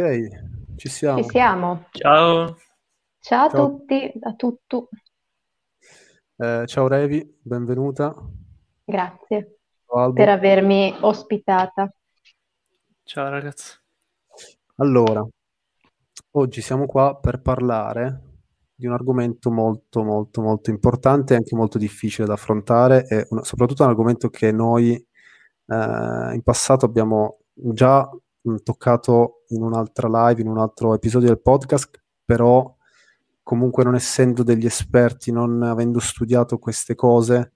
Ok, ci siamo. Ci siamo. Ciao, Ciao a Ciao, tutti, a tutto. eh, ciao Revi, benvenuta. Grazie per avermi ospitata. ciao ragazzi. Allora, oggi siamo qua per parlare di un argomento molto, molto, molto importante e anche molto difficile da affrontare e un- soprattutto un argomento che noi eh, in passato abbiamo già mh, toccato in un'altra live, in un altro episodio del podcast, però comunque non essendo degli esperti, non avendo studiato queste cose,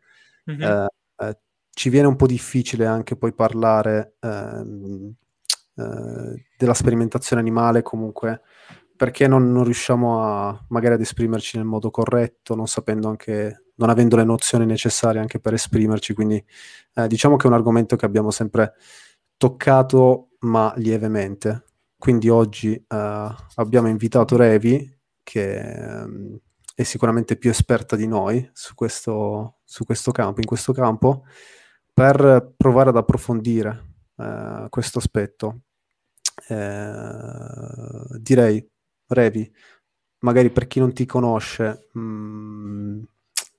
Mhm. eh, eh, ci viene un po' difficile anche poi parlare ehm, eh, della sperimentazione animale comunque perché non, non riusciamo a magari ad esprimerci nel modo corretto, non sapendo anche, non avendo le nozioni necessarie anche per esprimerci, quindi eh, diciamo che è un argomento che abbiamo sempre toccato ma lievemente. Quindi oggi eh, abbiamo invitato Revi, che ehm, è sicuramente più esperta di noi su questo, su questo campo, in questo campo, per provare ad approfondire eh, questo aspetto. Eh, direi, Revi, magari per chi non ti conosce, mh,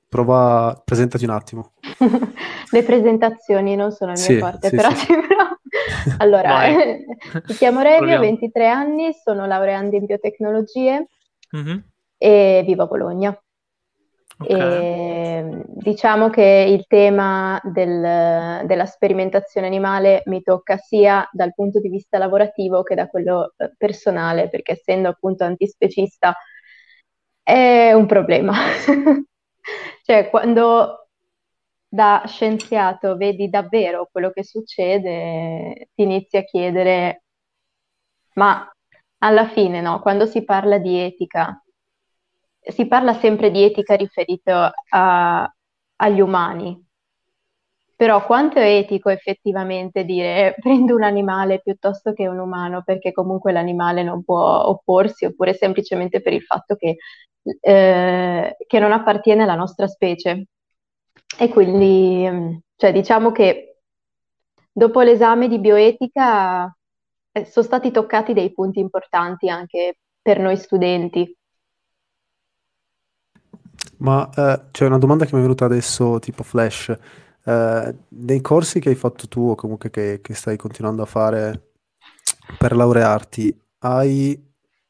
prova, presentati un attimo. Le presentazioni non sono il mio Sì, forte, sì, però sì. ti provo. Allora, mi chiamo Revi, ho proviamo. 23 anni, sono laureanda in biotecnologie Mhm. e vivo a Bologna. Ok, E diciamo che il tema del- della sperimentazione animale mi tocca sia dal punto di vista lavorativo che da quello eh, personale, perché essendo appunto antispecista è un problema. Cioè, quando da scienziato vedi davvero quello che succede, ti inizi a chiedere, ma alla fine, no, quando si parla di etica, si parla sempre di etica riferita a- agli umani, però quanto è etico effettivamente dire eh, prendo un animale piuttosto che un umano perché comunque l'animale non può opporsi oppure semplicemente per il fatto che, eh, che non appartiene alla nostra specie. E quindi, mm, cioè, diciamo che dopo l'esame di bioetica eh, sono stati toccati dei punti importanti anche per noi studenti. Ma eh, c'è una domanda che mi è venuta adesso, tipo flash. Eh, nei corsi che hai fatto tu o comunque che, che stai continuando a fare per laurearti, hai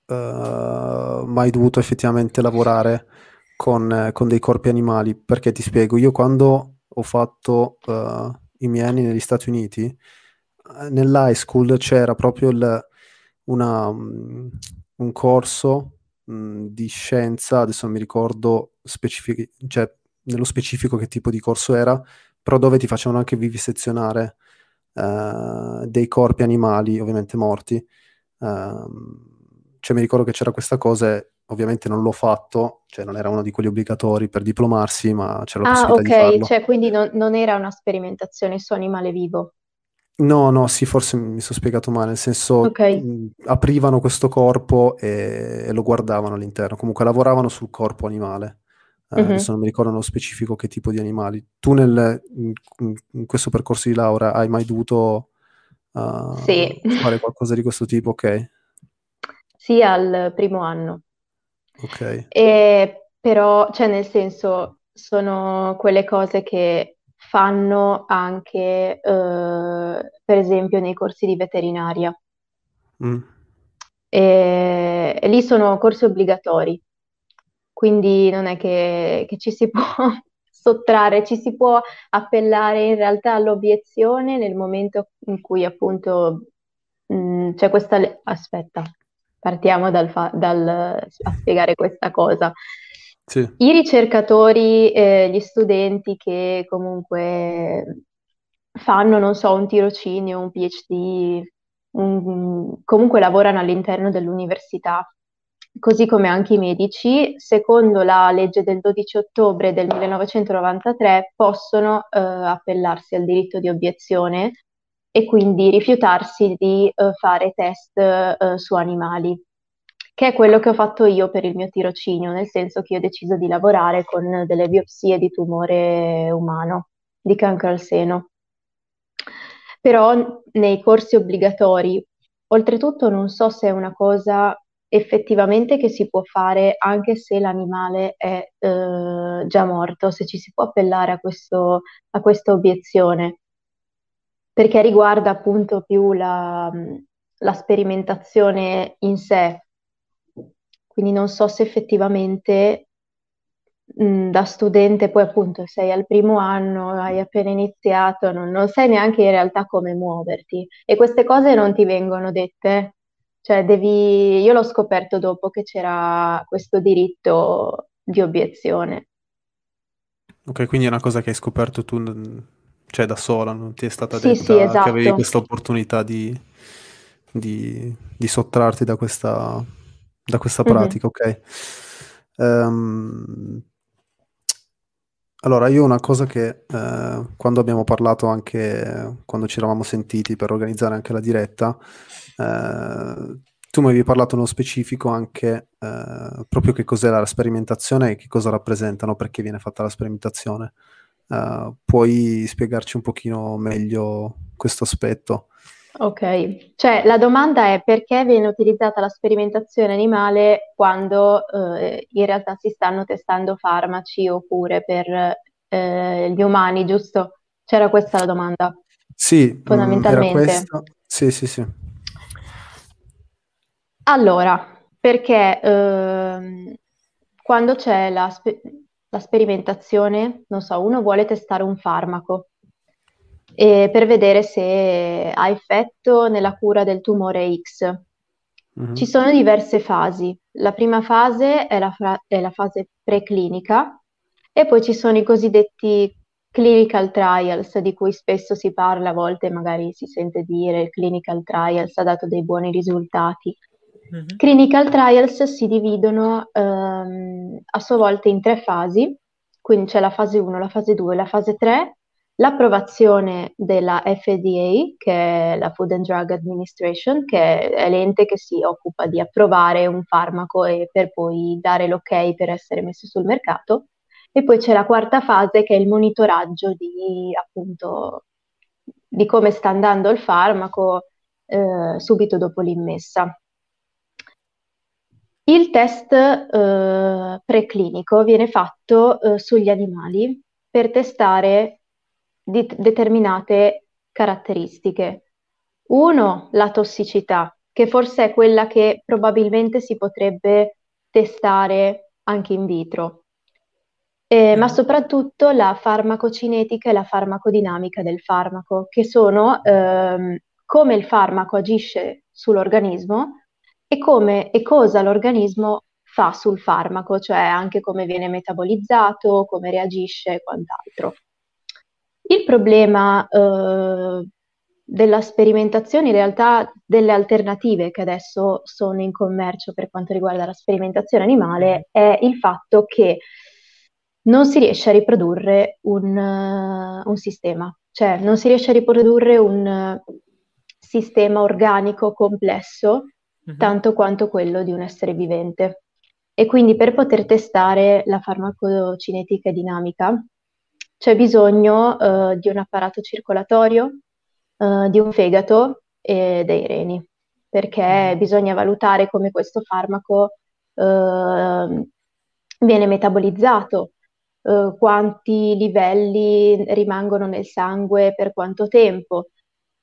eh, mai dovuto effettivamente lavorare con, con dei corpi animali? Perché ti spiego, io quando ho fatto eh, i miei anni negli Stati Uniti, eh, nell'high school c'era proprio il- una, mm, un corso mh, di scienza, adesso non mi ricordo specific- cioè, nello specifico che tipo di corso era, però dove ti facevano anche vivisezionare eh, dei corpi animali, ovviamente morti. Ehm, cioè mi ricordo che c'era questa cosa ovviamente non l'ho fatto, cioè non era uno di quelli obbligatori per diplomarsi, ma c'era la Ah, possibilità di ok, farlo. cioè quindi non, non era una sperimentazione su animale vivo. No, no, sì, forse mi sono spiegato male, nel senso Ok, mh, aprivano questo corpo e, e lo guardavano all'interno, comunque lavoravano sul corpo animale. Eh, mhm. adesso non mi ricordo nello specifico che tipo di animali. Tu nel, in, in questo percorso di laurea hai mai dovuto uh, Sì, fare qualcosa di questo tipo? Ok, sì al primo anno. Ok. E però, cioè nel senso, sono quelle cose che fanno anche, eh, per esempio, nei corsi di veterinaria. Mm. E, e lì sono corsi obbligatori, quindi non è che, che ci si può sottrarre, ci si può appellare in realtà all'obiezione nel momento in cui appunto mh, c'è questa... le- Aspetta, partiamo dal, fa- dal- a spiegare questa cosa. Sì, I ricercatori, eh, gli studenti che comunque fanno, non so, un tirocinio, un PhD, un- comunque lavorano all'interno dell'università, così come anche i medici, secondo la legge del 12 ottobre del 1993, possono eh, appellarsi al diritto di obiezione e quindi rifiutarsi di eh, fare test eh, su animali che è quello che ho fatto io per il mio tirocinio, nel senso che io ho deciso di lavorare con delle biopsie di tumore umano, di cancro al seno. Però nei corsi obbligatori oltretutto non so se è una cosa effettivamente che si può fare anche se l'animale è eh, già morto, se ci si può appellare a, questo, a questa obiezione, perché riguarda appunto più la, la sperimentazione in sé. Quindi non so se effettivamente mh, da studente, poi appunto sei al primo anno, hai appena iniziato, non, non sai neanche in realtà come muoverti e queste cose non ti vengono dette cioè, devi... Io l'ho scoperto dopo che c'era questo diritto di obiezione. Ok, quindi è una cosa che hai scoperto tu, cioè da sola, non ti è stata Sì, detta sì, che avevi esatto. questa opportunità di, di- di sottrarti da questa, da questa Mhm. pratica, ok? Ehm, allora, io una cosa che eh, quando abbiamo parlato anche, quando ci eravamo sentiti per organizzare anche la diretta, eh, tu mi avevi parlato nello specifico anche eh, proprio che cos'è la sperimentazione e che cosa rappresentano, perché viene fatta la sperimentazione. Eh, puoi spiegarci un pochino meglio questo aspetto? Ok, cioè la domanda è perché viene utilizzata la sperimentazione animale quando eh, in realtà si stanno testando farmaci oppure per eh, gli umani, giusto? C'era questa la domanda, Sì, mm, fondamentalmente. Sì, sì, sì. Allora, perché ehm, quando c'è la, spe- la sperimentazione, non so, uno vuole testare un farmaco e per vedere se ha effetto nella cura del tumore X. Mhm. Ci sono diverse fasi. La prima fase è la, fra- è la fase preclinica e poi ci sono i cosiddetti clinical trials, di cui spesso si parla, a volte magari si sente dire il clinical trials ha dato dei buoni risultati. Mhm. Clinical trials si dividono ehm, a sua volta in tre fasi, quindi c'è la fase 1, la fase 2 e la fase 3. L'approvazione della FDA, che è la Food and Drug Administration, che è l'ente che si occupa di approvare un farmaco e per poi dare l'ok per essere messo sul mercato. E poi c'è la quarta fase che è il monitoraggio di, appunto, di come sta andando il farmaco eh, subito dopo l'immessa. Il test eh, preclinico viene fatto eh, sugli animali per testare di- determinate caratteristiche. Uno, la tossicità, che forse è quella che probabilmente si potrebbe testare anche in vitro, Eh, ma Mhm. soprattutto la farmacocinetica e la farmacodinamica del farmaco, che sono ehm, come il farmaco agisce sull'organismo e come e cosa l'organismo fa sul farmaco, cioè anche come viene metabolizzato, come reagisce e quant'altro. Il problema eh, della sperimentazione, in realtà delle alternative che adesso sono in commercio per quanto riguarda la sperimentazione animale, è il fatto che non si riesce a riprodurre un, eh, un sistema, cioè non si riesce a riprodurre un eh, sistema organico complesso Mhm. tanto quanto quello di un essere vivente. E quindi per poter testare la farmacocinetica e dinamica c'è bisogno eh, di un apparato circolatorio, eh, di un fegato e dei reni, perché Mhm. bisogna valutare come questo farmaco eh, viene metabolizzato, eh, quanti livelli rimangono nel sangue per quanto tempo,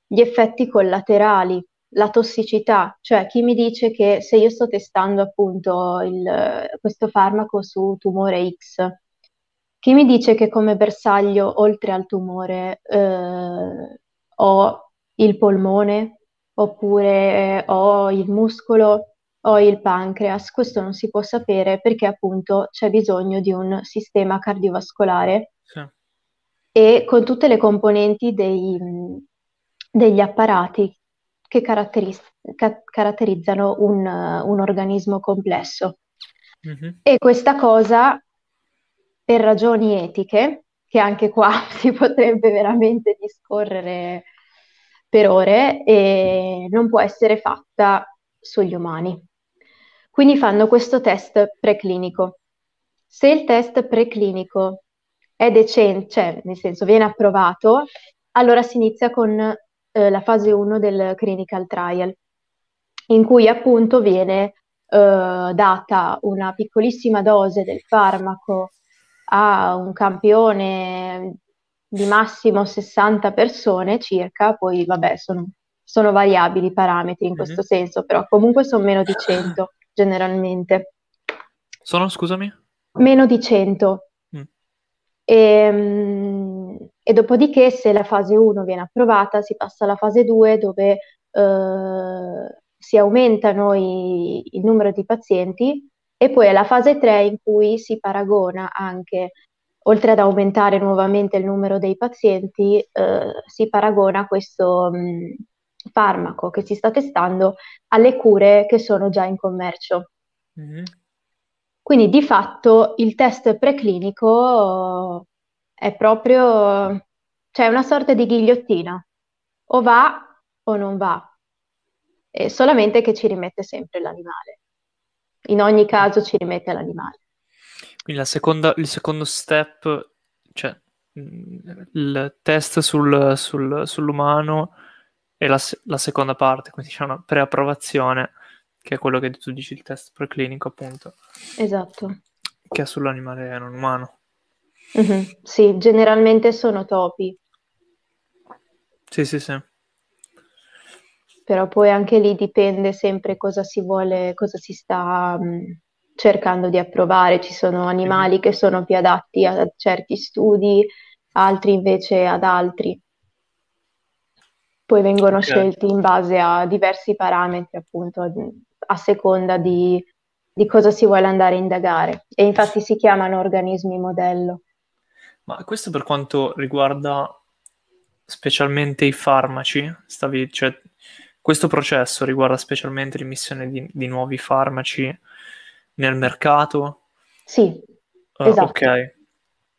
gli effetti collaterali, la tossicità, cioè chi mi dice che se io sto testando appunto il- questo farmaco su tumore X, chi mi dice che come bersaglio, oltre al tumore, eh, ho il polmone, oppure ho il muscolo, ho il pancreas? Questo non si può sapere perché appunto c'è bisogno di un sistema cardiovascolare Sì. e con tutte le componenti dei- degli apparati che caratteris- ca- caratterizzano un, un organismo complesso. Mhm. E questa cosa, per ragioni etiche, che anche qua si potrebbe veramente discorrere per ore, e non può essere fatta sugli umani. Quindi fanno questo test preclinico. Se il test preclinico è decente, cioè nel senso viene approvato, allora si inizia con eh, la fase 1 del clinical trial. in cui appunto viene eh, data una piccolissima dose del farmaco a un campione di massimo 60 persone circa, poi vabbè sono, sono variabili i parametri in questo mm-hmm. senso, però comunque sono meno di 100 generalmente. Sono, scusami? Meno di 100. Mm. E, ehm, e, dopodiché se la fase 1 viene approvata si passa alla fase 2 dove eh, si aumentano i, il numero di pazienti e poi alla fase 3 in cui si paragona anche oltre ad aumentare nuovamente il numero dei pazienti, eh, si paragona questo mh, farmaco che si sta testando alle cure che sono già in commercio. Mm-hmm. Quindi di fatto il test preclinico è proprio, cioè una sorta di ghigliottina, o va o non va, e solamente che ci rimette sempre l'animale. In ogni caso ci rimette l'animale. Quindi seconda, il secondo step, cioè il test sul, sul, sull'umano è la, la, seconda parte, quindi c'è una preapprovazione, che è quello che tu dici, il test preclinico appunto. Esatto. Che è sull'animale non umano. Mm-hmm. Sì, generalmente sono topi. Sì, sì, sì. Però poi anche lì dipende sempre cosa si vuole, cosa si sta... Mh, cercando di approvare. Ci sono animali che sono più adatti a certi studi, altri invece ad altri. Poi vengono okay. scelti in base a diversi parametri, appunto, a seconda di, di cosa si vuole andare a indagare. E infatti si chiamano organismi modello. Ma questo per quanto riguarda specialmente i farmaci, stavi, cioè, questo processo riguarda specialmente l'emissione di, di nuovi farmaci nel mercato? Sì, uh, esatto. Ok.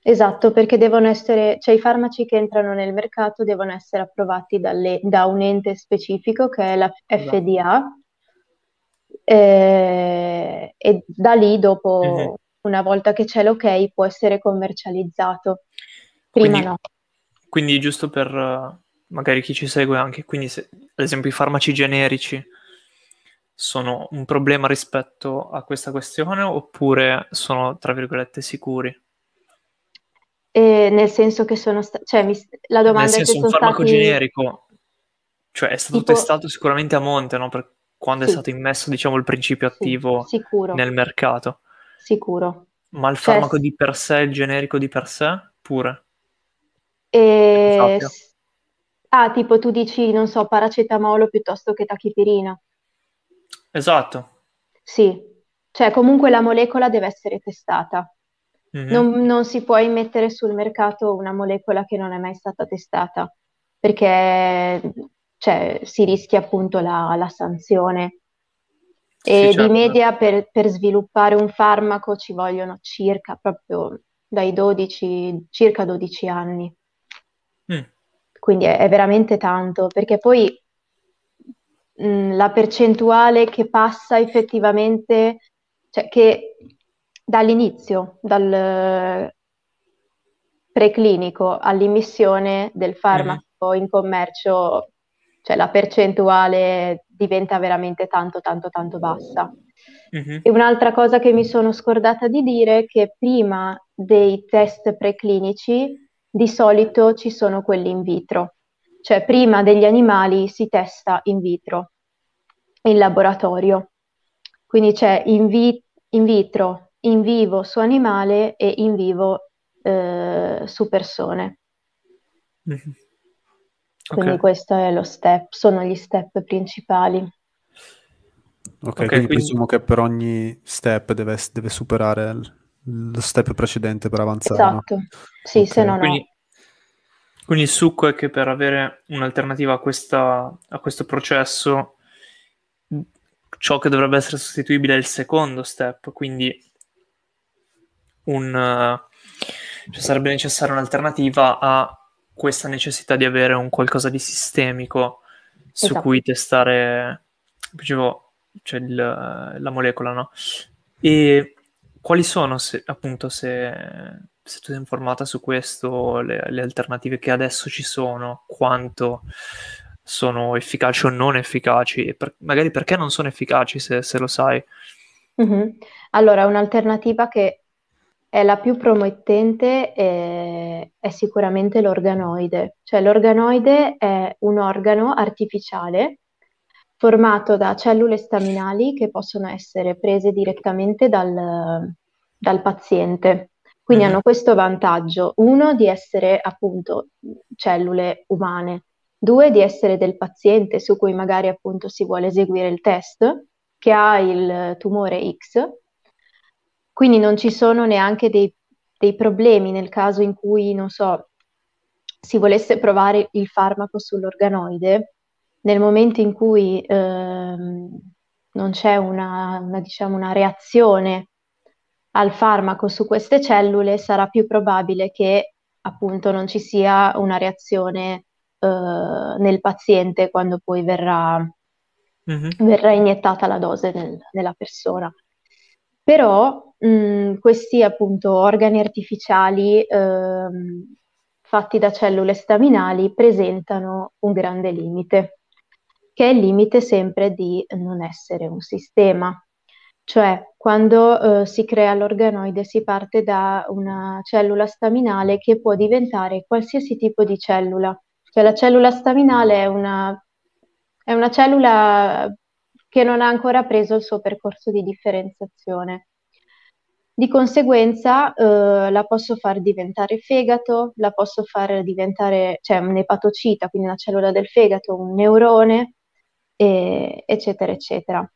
Esatto, perché devono essere, cioè i farmaci che entrano nel mercato devono essere approvati dalle, da un ente specifico che è la esatto. FDA eh, e da lì dopo, mm-hmm. Una volta che c'è l'ok, può essere commercializzato. Prima quindi, no. Quindi giusto per uh, magari chi ci segue anche, quindi se, ad esempio i farmaci generici sono un problema rispetto a questa questione oppure sono, tra virgolette, sicuri? E nel senso che sono stati... Cioè, mi... la domanda nel senso, è un farmaco stati... generico, cioè è stato tipo... testato sicuramente a monte, no? Per quando sì. è stato immesso, diciamo, il principio attivo sì, nel mercato. Sicuro. Ma il cioè, farmaco di per sé, il generico di per sé, pure? E... Ah, tipo tu dici, non so, paracetamolo piuttosto che tachipirina. Esatto. Sì, cioè comunque la molecola deve essere testata. Mm-hmm. Non, non, si può immettere sul mercato una molecola che non è mai stata testata, perché cioè, si rischia appunto la, la sanzione. E sì, certo. di media per, per, sviluppare un farmaco ci vogliono circa proprio dai 12, circa 12 anni. Mm. Quindi è, è veramente tanto, perché poi mh, la percentuale che passa effettivamente, cioè che dall'inizio, dal preclinico all'immissione del farmaco mm-hmm. in commercio, cioè la percentuale diventa veramente tanto, tanto, tanto bassa. Mm-hmm. E un'altra cosa che mi sono scordata di dire è che prima dei test preclinici di solito ci sono quelli in vitro, cioè prima degli animali si testa in vitro, in laboratorio. Quindi c'è in, vi- in vitro, in vivo su animale e in vivo eh, su persone. Mm-hmm. Quindi okay. questo è lo step, sono gli step principali. Ok, okay quindi, quindi, presumo che per ogni step deve, deve superare lo step precedente per avanzare. Esatto, no? sì, okay. se no no. Quindi il succo è che per avere un'alternativa a, questa, a questo processo, ciò che dovrebbe essere sostituibile è il secondo step, quindi un, cioè sarebbe necessaria un'alternativa a questa necessità di avere un qualcosa di sistemico su esatto. cui testare dicevo, cioè il, la molecola, no? E quali sono, se, appunto, se se tu sei informata su questo, le, le, alternative che adesso ci sono, quanto sono efficaci o non efficaci, e per, magari perché non sono efficaci se, se lo sai. Mm-hmm. Allora, un'alternativa che è la più promettente è, è, sicuramente l'organoide, cioè l'organoide è un organo artificiale formato da cellule staminali che possono essere prese direttamente dal, dal paziente. Quindi mm. hanno questo vantaggio, uno di essere appunto cellule umane, due di essere del paziente su cui magari appunto si vuole eseguire il test, che ha il tumore X, quindi non ci sono neanche dei, dei problemi nel caso in cui, non so, si volesse provare il farmaco sull'organoide, nel momento in cui ehm, non c'è una, una, diciamo, una reazione al farmaco su queste cellule, sarà più probabile che appunto non ci sia una reazione eh, nel paziente quando poi verrà, mm-hmm. verrà iniettata la dose nel, nella persona. Però mh, questi appunto organi artificiali eh, fatti da cellule staminali presentano un grande limite, che è il limite sempre di non essere un sistema. Cioè, quando eh, si crea l'organoide si parte da una cellula staminale che può diventare qualsiasi tipo di cellula. Cioè, la cellula staminale è una, è una cellula che non ha ancora preso il suo percorso di differenziazione. Di conseguenza eh, la posso far diventare fegato, la posso far diventare, cioè un'epatocita, quindi una cellula del fegato, un neurone, e, eccetera, eccetera.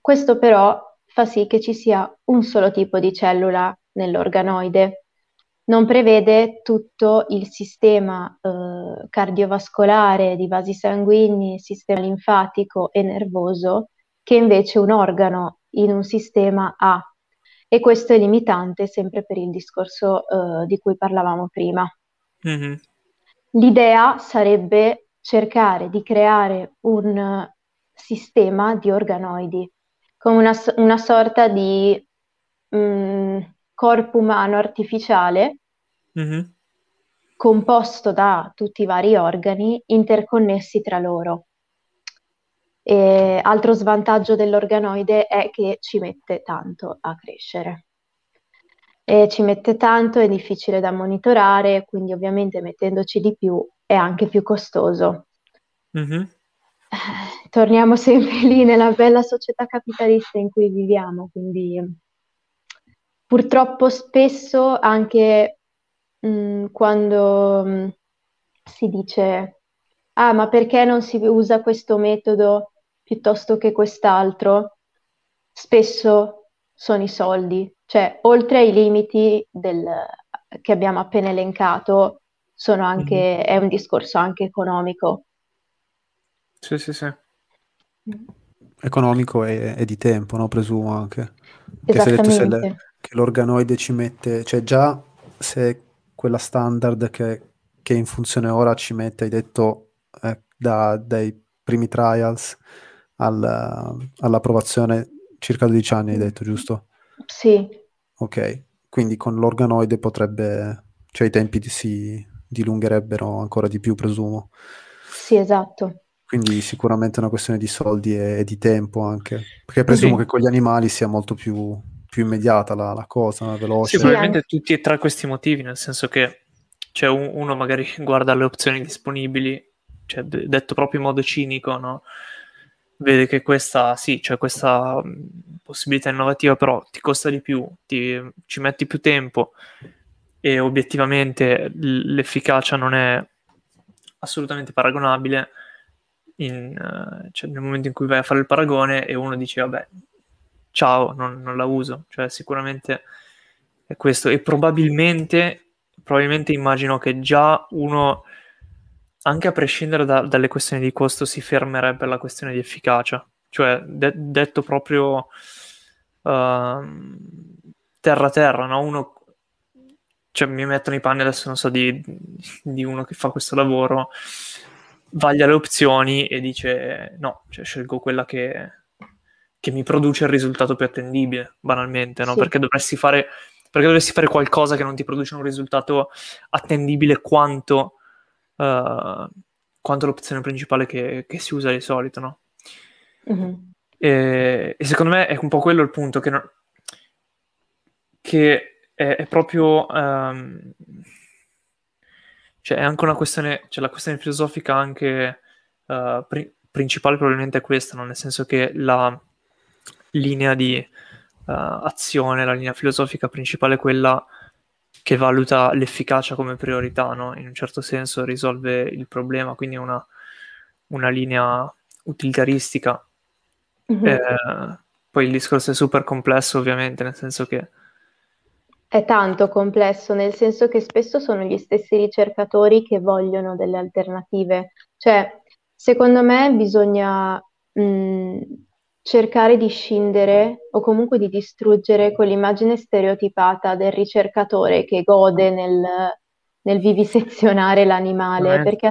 Questo però fa sì che ci sia un solo tipo di cellula nell'organoide. Non prevede tutto il sistema eh, cardiovascolare di vasi sanguigni, sistema linfatico e nervoso che invece un organo in un sistema ha. E questo è limitante sempre per il discorso eh, di cui parlavamo prima. Mm-hmm. L'idea sarebbe cercare di creare un sistema di organoidi, come una, una sorta di mh, mm, corpo umano artificiale mm-hmm. composto da tutti i vari organi interconnessi tra loro. E altro svantaggio dell'organoide è che ci mette tanto a crescere. E ci mette tanto, è difficile da monitorare, quindi ovviamente mettendoci di più è anche più costoso. Mm-hmm. Torniamo sempre lì nella bella società capitalista in cui viviamo, quindi purtroppo spesso anche mh, mm, quando mh, mm, si dice ah ma perché non si usa questo metodo piuttosto che quest'altro, spesso sono i soldi, cioè oltre ai limiti del, che abbiamo appena elencato, anche, mm-hmm. è un discorso anche economico. Sì, sì, sì. Economico e, e di tempo, no? Presumo anche. Che se detto se le, che l'organoide ci mette, cioè già se quella standard che, che è in funzione ora ci mette, hai detto, eh, da, dai primi trials al, all'approvazione circa 12 anni, hai detto, giusto? Sì. Ok, quindi con l'organoide potrebbe, cioè i tempi si dilungherebbero ancora di più, presumo. Sì, esatto. Quindi sicuramente è una questione di soldi e, e di tempo anche, perché presumo sì. che con gli animali sia molto più, più immediata la, la, cosa, veloce. Sì, probabilmente tutti e tre questi motivi, nel senso che cioè, un, uno magari guarda le opzioni disponibili, cioè, detto proprio in modo cinico, no? Vede che questa, sì, c'è questa possibilità innovativa, però ti costa di più, ti, ci metti più tempo e obiettivamente l'efficacia non è assolutamente paragonabile in, uh, cioè nel momento in cui vai a fare il paragone e uno dice vabbè ciao non, non, la uso. Cioè sicuramente è questo. E probabilmente probabilmente immagino che già uno anche a prescindere da, dalle questioni di costo, si fermerebbe alla questione di efficacia. Cioè, de- detto proprio uh, terra terra, no? Uno, cioè, mi mettono i panni adesso, non so, di, di uno che fa questo lavoro, vaglia le opzioni e dice no, cioè, scelgo quella che, che mi produce il risultato più attendibile, banalmente, no? Sì. Perché dovresti fare perché dovresti fare qualcosa che non ti produce un risultato attendibile quanto uh, quanto l'opzione principale che, che, si usa di solito, no? Mm-hmm. E, e, secondo me è un po' quello il punto, che, non, che è, è, proprio... Um, cioè è anche una questione, cioè la questione filosofica anche uh, pri- principale probabilmente è questa, no? nel senso che la linea di uh, azione, la linea filosofica principale è quella che valuta l'efficacia come priorità, no? in un certo senso risolve il problema, quindi una, una linea utilitaristica. Mm-hmm. Eh, poi il discorso è super complesso ovviamente, nel senso che è tanto complesso, nel senso che spesso sono gli stessi ricercatori che vogliono delle alternative. Cioè, secondo me bisogna mh, cercare di scindere o comunque di distruggere quell'immagine stereotipata del ricercatore che gode nel, nel vivisezionare l'animale, eh, perché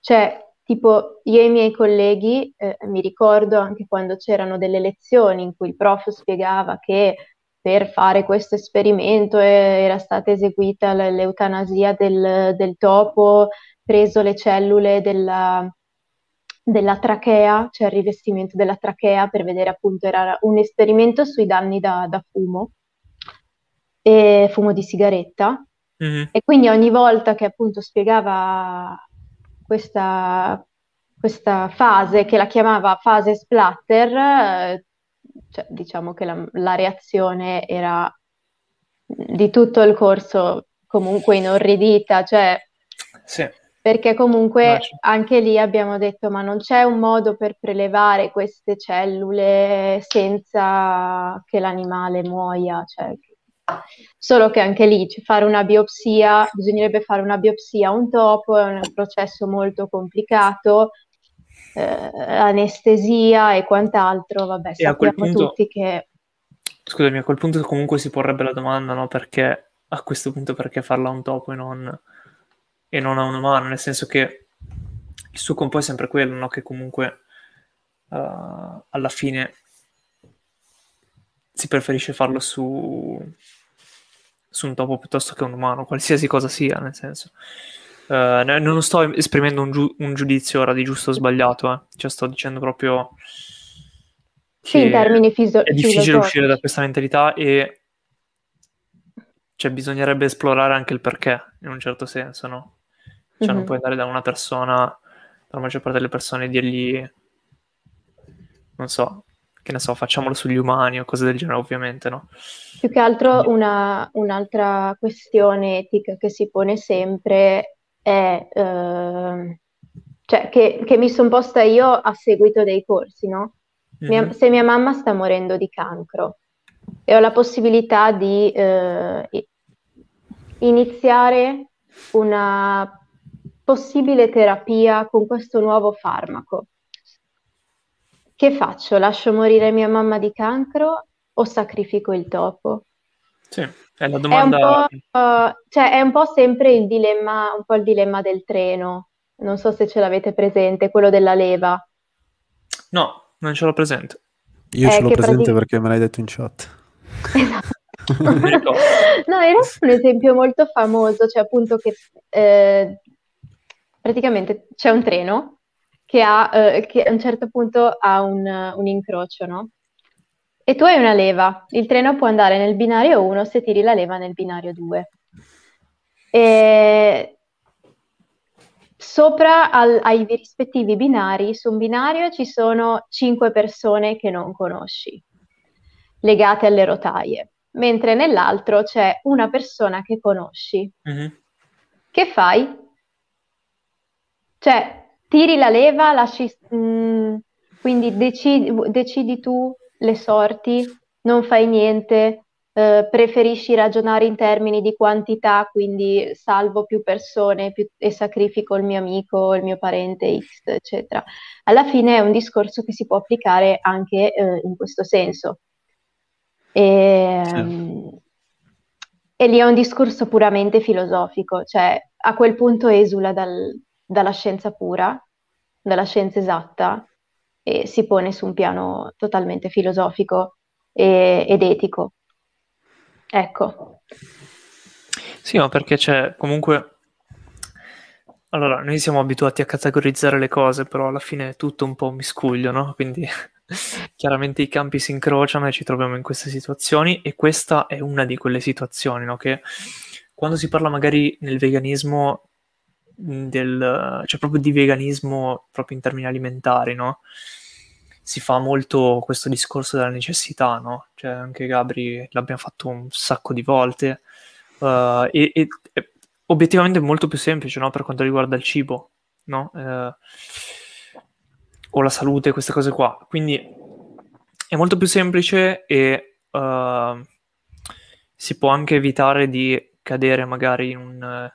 cioè, tipo io e i miei colleghi eh, mi ricordo anche quando c'erano delle lezioni in cui il prof spiegava che per fare questo esperimento era stata eseguita l'eutanasia del, del topo, preso le cellule della, della trachea, cioè il rivestimento della trachea per vedere appunto, era un esperimento sui danni da, da fumo, e fumo di sigaretta. Mm-hmm. E quindi ogni volta che appunto spiegava questa, questa fase, che la chiamava fase splatter, eh, cioè, diciamo che la, la reazione era di tutto il corso comunque inorridita, cioè sì. Perché comunque anche lì abbiamo detto ma non c'è un modo per prelevare queste cellule senza che l'animale muoia, cioè, solo che anche lì fare una biopsia, bisognerebbe fare una biopsia a un topo, è un processo molto complicato, eh, anestesia e quant'altro, vabbè, e sappiamo punto, tutti che... Scusami, a quel punto comunque si porrebbe la domanda, no? Perché a questo punto perché farla a un topo e non, e non a un umano? Nel senso che il succo un po' è sempre quello, no? Che comunque uh, alla fine si preferisce farlo su, su un topo piuttosto che un umano, qualsiasi cosa sia, nel senso. Uh, non sto esprimendo un, giu- un, giudizio ora di giusto o sbagliato, eh. cioè sto dicendo proprio sì, in termini fiso- è difficile uscire da questa mentalità e cioè, bisognerebbe esplorare anche il perché, in un certo senso, no? Cioè mm-hmm. non puoi andare da una persona, la maggior parte delle persone, e dirgli, non so, che ne so, facciamolo sugli umani o cose del genere, ovviamente, no? Più che altro una, un'altra questione etica che si pone sempre è, eh, cioè, che, che, mi sono posta io a seguito dei corsi, no? Mm-hmm. Se mia mamma sta morendo di cancro e ho la possibilità di eh, iniziare una possibile terapia con questo nuovo farmaco. Che faccio? Lascio morire mia mamma di cancro o sacrifico il topo? Sì. È la domanda... È un, uh, cioè, è un po' sempre il dilemma, un po' il dilemma del treno. Non so se ce l'avete presente, quello della leva. No, non ce l'ho presente. Io è ce l'ho presente pratic- perché me l'hai detto in chat. Esatto. no, era un esempio molto famoso, cioè appunto che eh, praticamente c'è un treno che, ha, eh, che a un certo punto ha un, un incrocio, no? E tu hai una leva, il treno può andare nel binario 1 se tiri la leva nel binario 2. E sopra al, ai rispettivi binari, su un binario ci sono 5 persone che non conosci, legate alle rotaie, mentre nell'altro c'è una persona che conosci. Mm-hmm. Che fai? Cioè, tiri la leva, lasci... Mh, mm, quindi decidi, decidi tu le sorti, non fai niente, eh, preferisci ragionare in termini di quantità, quindi salvo più persone più, e sacrifico il mio amico, il mio parente X, eccetera. Alla fine è un discorso che si può applicare anche eh, in questo senso. E, sì. um, e, lì è un discorso puramente filosofico, cioè a quel punto esula dal, dalla scienza pura, dalla scienza esatta, e si pone su un piano totalmente filosofico e, ed etico. Ecco. Sì, ma perché c'è comunque allora, noi siamo abituati a categorizzare le cose, però alla fine è tutto un po' miscuglio, no? Quindi chiaramente i campi si incrociano e ci troviamo in queste situazioni e questa è una di quelle situazioni, no? Che quando si parla magari nel veganismo, del, cioè proprio di veganismo proprio in termini alimentari, no? Si fa molto questo discorso della necessità, no? Cioè anche Gabri l'abbiamo fatto un sacco di volte uh, e, e, e, obiettivamente è molto più semplice, no? Per quanto riguarda il cibo, no? Uh, o la salute, queste cose qua. Quindi è molto più semplice e uh, si può anche evitare di cadere magari in un...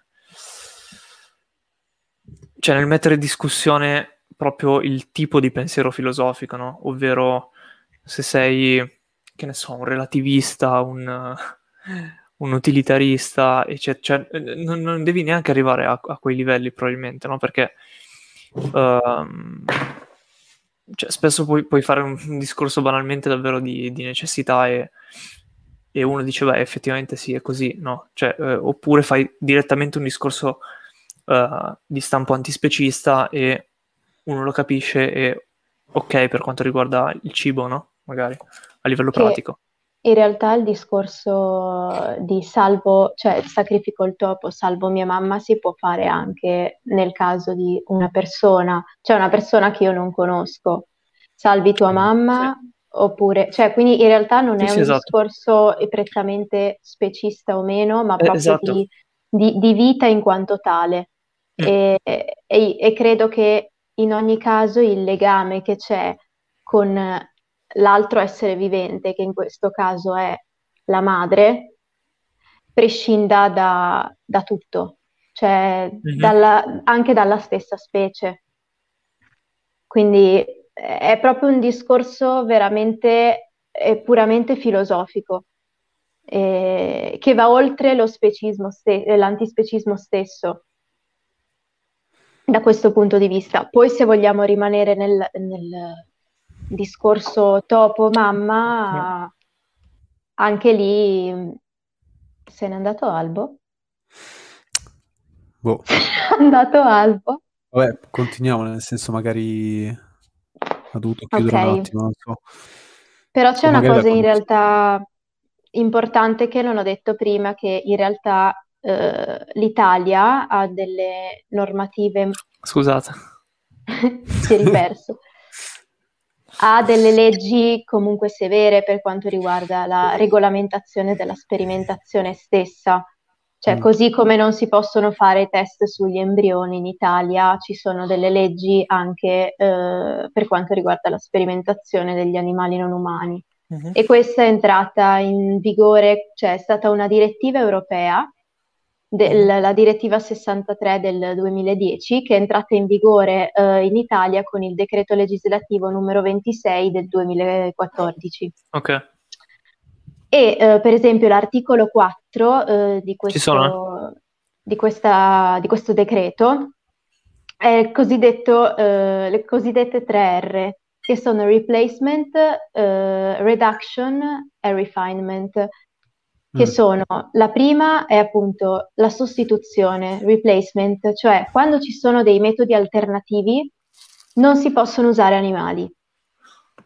cioè nel mettere in discussione proprio il tipo di pensiero filosofico, no? Ovvero se sei, che ne so, un relativista, un, un utilitarista, eccetera. Cioè, non, non, devi neanche arrivare a, a quei livelli probabilmente, no? Perché... Uh, cioè, spesso puoi, puoi, fare un, un, discorso banalmente davvero di, di necessità e, e, uno dice, beh, effettivamente sì, è così, no? Cioè, eh, oppure fai direttamente un discorso uh, di stampo antispecista e uno lo capisce e ok per quanto riguarda il cibo, no? Magari a livello che pratico. In realtà il discorso di salvo, cioè sacrifico il topo, salvo mia mamma, si può fare anche nel caso di una persona, cioè una persona che io non conosco. Salvi tua mm, mamma, sì. oppure, cioè quindi in realtà non sì, è sì, un esatto. discorso prettamente specista o meno, ma eh, proprio esatto. di, di, di, vita in quanto tale. Mm. E, e, e credo che in ogni caso il legame che c'è con l'altro essere vivente, che in questo caso è la madre, prescinda da, da tutto, cioè mm-hmm. dalla, anche dalla stessa specie. Quindi è proprio un discorso veramente puramente filosofico, eh, che va oltre lo specismo ste- l'antispecismo stesso da questo punto di vista. Poi se vogliamo rimanere nel, nel discorso topo mamma, no. anche lì se n'è andato Albo. Boh. è andato Albo. Vabbè, continuiamo, nel senso magari ha dovuto chiudere okay. un attimo, non so. Però c'è o una cosa in realtà importante che non ho detto prima, che in realtà eh, l'Italia ha delle normative... Scusate. si è riperso ha delle leggi comunque severe per quanto riguarda la regolamentazione della sperimentazione stessa. Cioè, mm. così come non si possono fare test sugli embrioni in Italia, ci sono delle leggi anche eh, per quanto riguarda la sperimentazione degli animali non umani. Mm-hmm. E questa è entrata in vigore, cioè è stata una direttiva europea della direttiva 63 del 2010 che è entrata in vigore eh, in Italia con il decreto legislativo numero 26 del 2014. Ok. E eh, per esempio l'articolo 4 eh, di, questo, di, questa, di, questo, decreto è il cosiddetto, eh, le cosiddette 3R, che sono replacement, eh, reduction e refinement che mm. sono la prima è appunto la sostituzione, replacement, cioè quando ci sono dei metodi alternativi non si possono usare animali.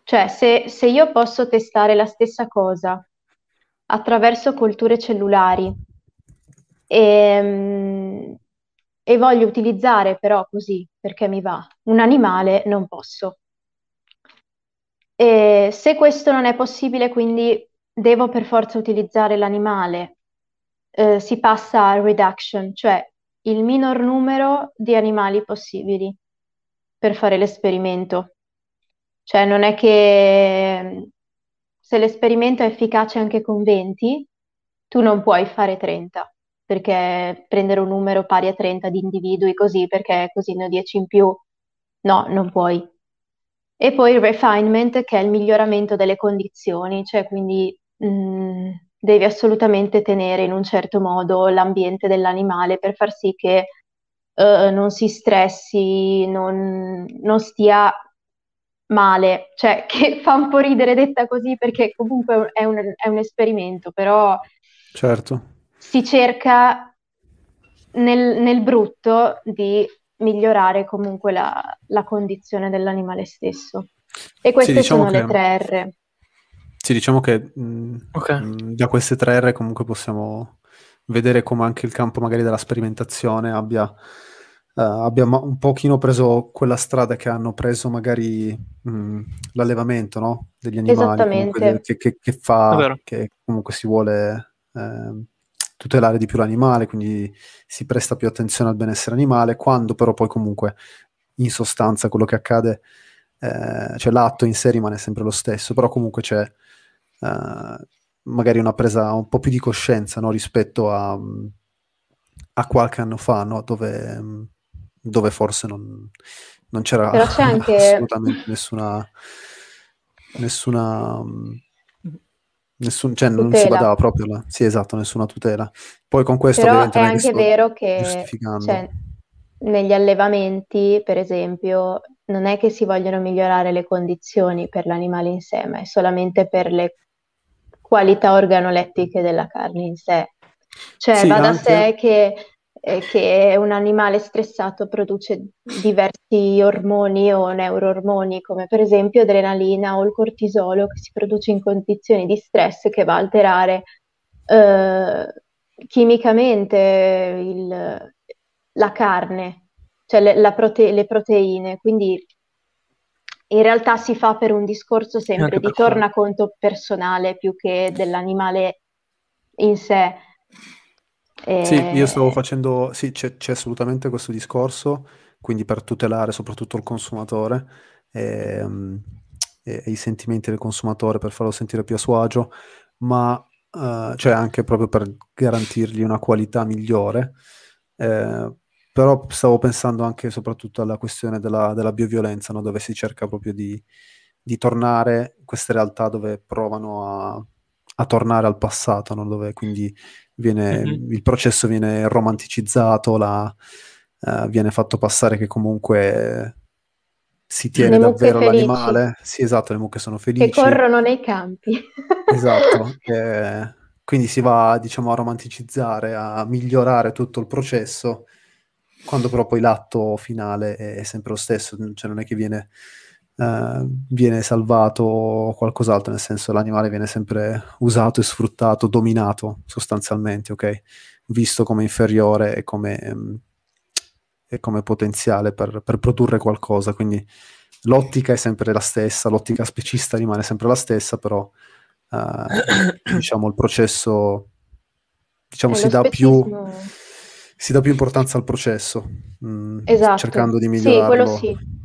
Cioè se, se io posso testare la stessa cosa attraverso colture cellulari e, ehm, e voglio utilizzare però così perché mi va un animale, non posso. E se questo non è possibile, quindi devo per forza utilizzare l'animale, eh, si passa a reduction, cioè il minor numero di animali possibili per fare l'esperimento. Cioè non è che se l'esperimento è efficace anche con 20, tu non puoi fare 30, perché prendere un numero pari a 30 di individui così, perché così ne ho 10 in più, no, non puoi. E poi il refinement, che è il miglioramento delle condizioni, cioè quindi mh, devi assolutamente tenere in un certo modo l'ambiente dell'animale per far sì che uh, non si stressi, non, non stia male, cioè che fa un po' ridere detta così perché comunque è un, è un esperimento, però certo. si cerca nel, nel brutto di migliorare comunque la, la condizione dell'animale stesso. E queste sì, diciamo sono che... le tre R. Sì, diciamo che mh, okay. mh, da queste tre R comunque possiamo vedere come anche il campo magari della sperimentazione abbia, uh, abbia un pochino preso quella strada che hanno preso magari mh, l'allevamento no? degli animali, de- che, che, che, fa, che comunque si vuole eh, tutelare di più l'animale, quindi si presta più attenzione al benessere animale, quando però poi comunque in sostanza quello che accade, eh, cioè l'atto in sé rimane sempre lo stesso, però comunque c'è eh, magari una presa un po' più di coscienza no? rispetto a, a, qualche anno fa, no? dove, dove, forse non, non c'era anche... assolutamente nessuna, nessuna Nessun, cioè, non si badava proprio là. Sì, esatto, nessuna tutela. Poi con questo Però ovviamente è anche vero che cioè, negli allevamenti, per esempio, non è che si vogliono migliorare le condizioni per l'animale in sé, ma è solamente per le qualità organolettiche della carne in sé. Cioè, sì, va da anche... sé che eh, che un animale stressato produce diversi ormoni o neuroormoni, come per esempio adrenalina o il cortisolo che si produce in condizioni di stress che va a alterare eh, chimicamente il, la carne, cioè le, prote- le, proteine. Quindi in realtà si fa per un discorso sempre di tornaconto personale più che dell'animale in sé. Sì, io stavo facendo, sì, c'è, c'è assolutamente questo discorso, quindi per tutelare soprattutto il consumatore e, ehm, e- e i sentimenti del consumatore, per farlo sentire più a suo agio, ma eh, cioè anche proprio per garantirgli una qualità migliore. Eh, però stavo pensando anche e soprattutto alla questione della, della bioviolenza, no? Dove si cerca proprio di, di tornare in queste realtà dove provano a, a tornare al passato, no? Dove quindi viene, mm-hmm. il processo viene romanticizzato, la, uh, viene fatto passare che comunque si tiene davvero l'animale. Sì, esatto, le mucche sono felici. Che corrono nei campi. esatto. Eh, quindi si va, diciamo, a romanticizzare, a migliorare tutto il processo, quando però poi l'atto finale è, sempre lo stesso, cioè non è che viene Uh, viene salvato o qualcos'altro, nel senso l'animale viene sempre usato e sfruttato, dominato sostanzialmente, ok? Visto come inferiore e come, um, e come potenziale per, per, produrre qualcosa, quindi l'ottica è sempre la stessa, l'ottica specista rimane sempre la stessa, però uh, diciamo il processo diciamo si dà più si dà più importanza al processo, mh, mm, esatto. cercando di migliorarlo. Sì, quello sì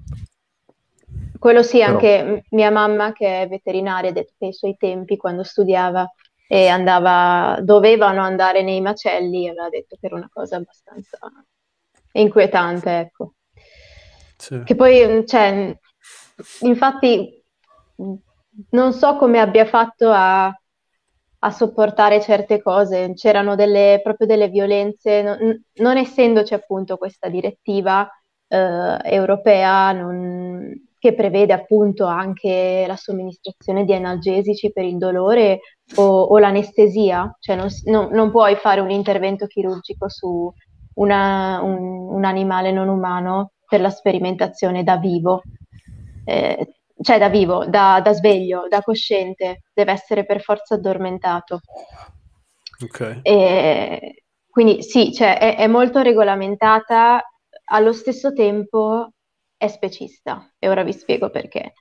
quello sì, Però... anche mia mamma che è veterinaria ha detto che ai suoi tempi quando studiava e andava, dovevano andare nei macelli, aveva detto che era una cosa abbastanza inquietante, ecco. Sì. Che poi, cioè, infatti, non so come abbia fatto a, a sopportare certe cose, c'erano delle, proprio delle violenze, non, non essendoci appunto questa direttiva eh, europea, non, che prevede appunto anche la somministrazione di analgesici per il dolore o, o l'anestesia, cioè non, non, non, puoi fare un intervento chirurgico su una, un, un, animale non umano per la sperimentazione da vivo, eh, cioè da vivo, da, da, sveglio, da cosciente, deve essere per forza addormentato. Okay. E, quindi sì, cioè, è, è molto regolamentata, allo stesso tempo è specista e ora vi spiego perché.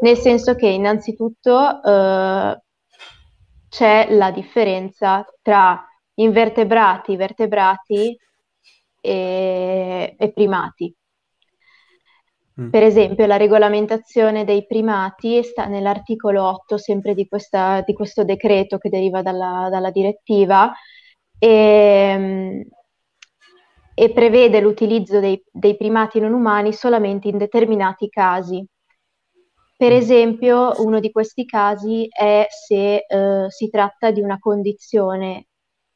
Nel senso che innanzitutto eh, c'è la differenza tra invertebrati, vertebrati e, e primati. Mm. Per esempio, la regolamentazione dei primati sta nell'articolo 8 sempre di, questa, di questo decreto che deriva dalla, dalla direttiva e, e prevede l'utilizzo dei, dei primati non umani solamente in determinati casi. Per mm. esempio, uno di questi casi è se eh, si tratta di una condizione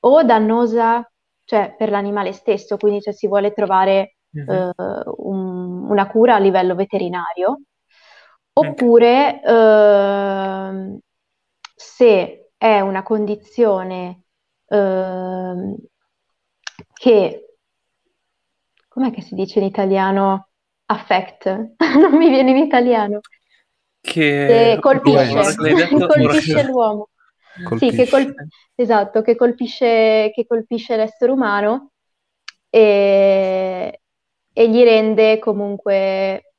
o dannosa, cioè per l'animale stesso, quindi cioè, si vuole trovare. Eh, un, una cura a livello veterinario, oppure eh, se è una condizione eh, che com'è che si dice in italiano? Affect, non mi viene in italiano. Che, che colpisce, colpisce l'uomo. Colpisce. Sì, che col- esatto, che colpisce, che colpisce l'essere umano e, e gli rende comunque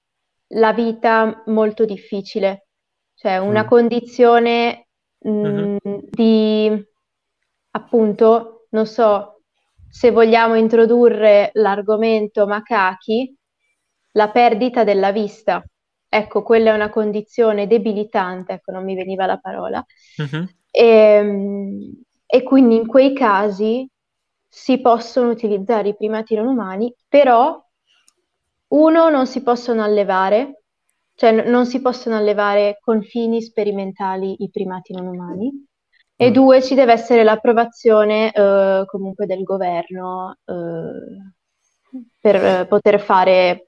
la vita molto difficile, cioè una mm. condizione mh, mm-hmm. di, appunto, non so, se vogliamo introdurre l'argomento macachi, la perdita della vista. Ecco, quella è una condizione debilitante, ecco, non mi veniva la parola. Mm-hmm. E, e quindi in quei casi si possono utilizzare i primati non umani, però uno, non si possono allevare, cioè n- non si possono allevare con fini sperimentali i primati non umani. E mm. due, ci deve essere l'approvazione eh, comunque del governo eh, per poter fare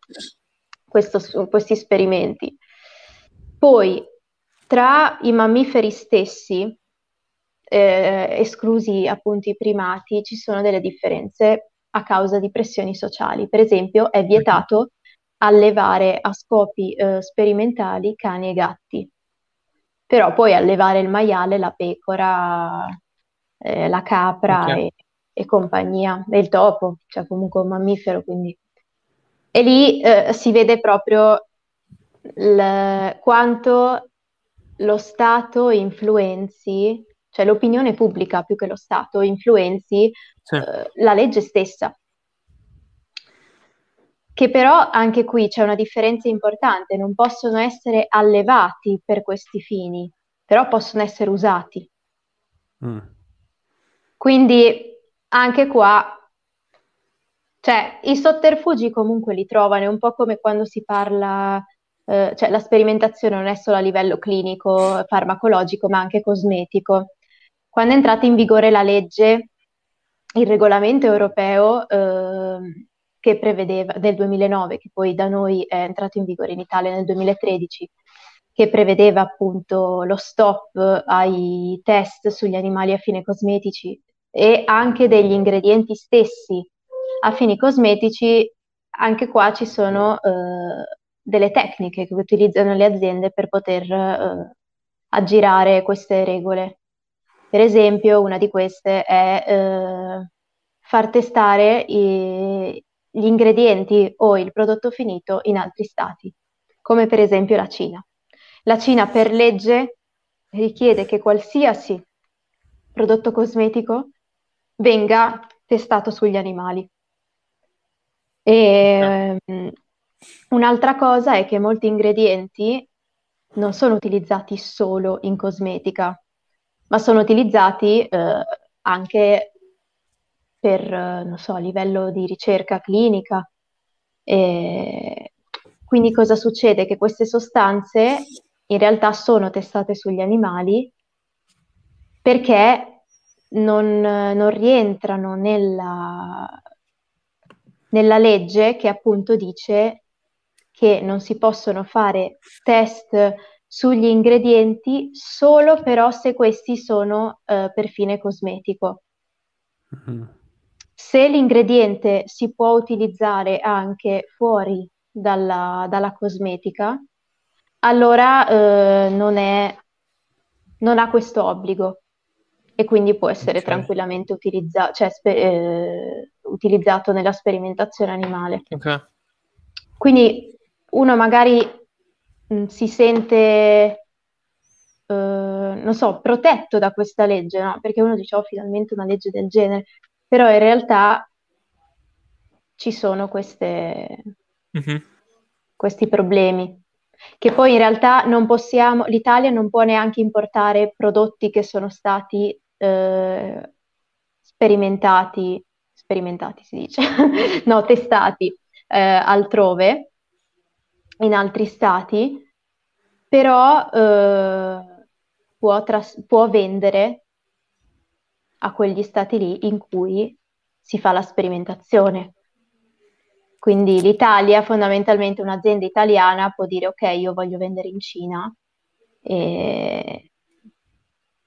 questo, questi esperimenti. Poi, tra i mammiferi stessi, eh, esclusi appunto i primati, ci sono delle differenze a causa di pressioni sociali. Per esempio, è vietato allevare a scopi eh, sperimentali cani e gatti, però puoi allevare il maiale, la pecora, eh, la capra e, e, compagnia, e il topo, cioè comunque un mammifero, quindi. E lì eh, si vede proprio l- quanto lo Stato influenzi, cioè l'opinione pubblica più che lo Stato influenzi sì. eh, la legge stessa che però anche qui c'è una differenza importante, non possono essere allevati per questi fini, però possono essere usati. Mm. Quindi anche qua, cioè i sotterfugi comunque li trovano, è un po' come quando si parla, eh, cioè la sperimentazione non è solo a livello clinico, farmacologico, ma anche cosmetico. Quando è entrata in vigore la legge, il regolamento europeo, eh, che prevedeva, del 2009, che poi da noi è entrato in vigore in Italia nel 2013, che prevedeva appunto lo stop ai test sugli animali a fini cosmetici e anche degli ingredienti stessi a fini cosmetici, anche qua ci sono eh, delle tecniche che utilizzano le aziende per poter eh, aggirare queste regole. Per esempio, una di queste è eh, far testare i, gli ingredienti o il prodotto finito in altri stati, come per esempio la Cina. La Cina per legge richiede che qualsiasi prodotto cosmetico venga testato sugli animali. E, um, un'altra cosa è che molti ingredienti non sono utilizzati solo in cosmetica, ma sono utilizzati eh, anche per, non so, a livello di ricerca clinica. E quindi cosa succede? Che queste sostanze in realtà sono testate sugli animali perché non, non rientrano nella, nella legge che appunto dice che non si possono fare test sugli ingredienti solo però se questi sono eh, per fine cosmetico. Mm-hmm. Se l'ingrediente si può utilizzare anche fuori dalla, dalla cosmetica, allora eh, non, è, non, ha questo obbligo e quindi può essere okay. tranquillamente utilizza- cioè, spe- eh, utilizzato nella sperimentazione animale. Okay. Quindi uno magari mh, mm, si sente, uh, non so, protetto da questa legge, no? Perché uno dice, oh, finalmente una legge del genere però in realtà ci sono queste, mm-hmm. questi problemi che poi in realtà non possiamo, l'Italia non può neanche importare prodotti che sono stati eh, sperimentati, sperimentati si dice, no, testati eh, altrove, in altri stati, però eh, può, tras- può vendere a quegli stati lì in cui si fa la sperimentazione. Quindi l'Italia, fondamentalmente un'azienda italiana può dire ok, io voglio vendere in Cina, e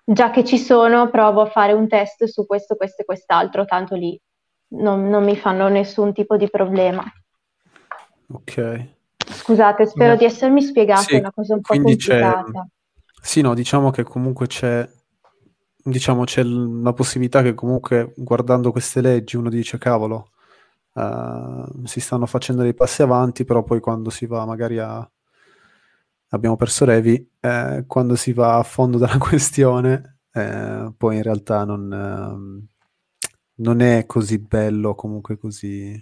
già che ci sono provo a fare un test su questo, questo e quest'altro, tanto lì non, non mi fanno nessun tipo di problema. Ok. Scusate, spero di essermi spiegata, Sì, è una cosa un po' complicata. Sì, no, diciamo che comunque c'è, diciamo, c'è la possibilità che comunque guardando queste leggi uno dice, cavolo, eh, si stanno facendo dei passi avanti, però poi quando si va magari a... Abbiamo perso Levi, eh, quando si va a fondo della questione, eh, poi in realtà non, ehm, non è così bello, comunque così...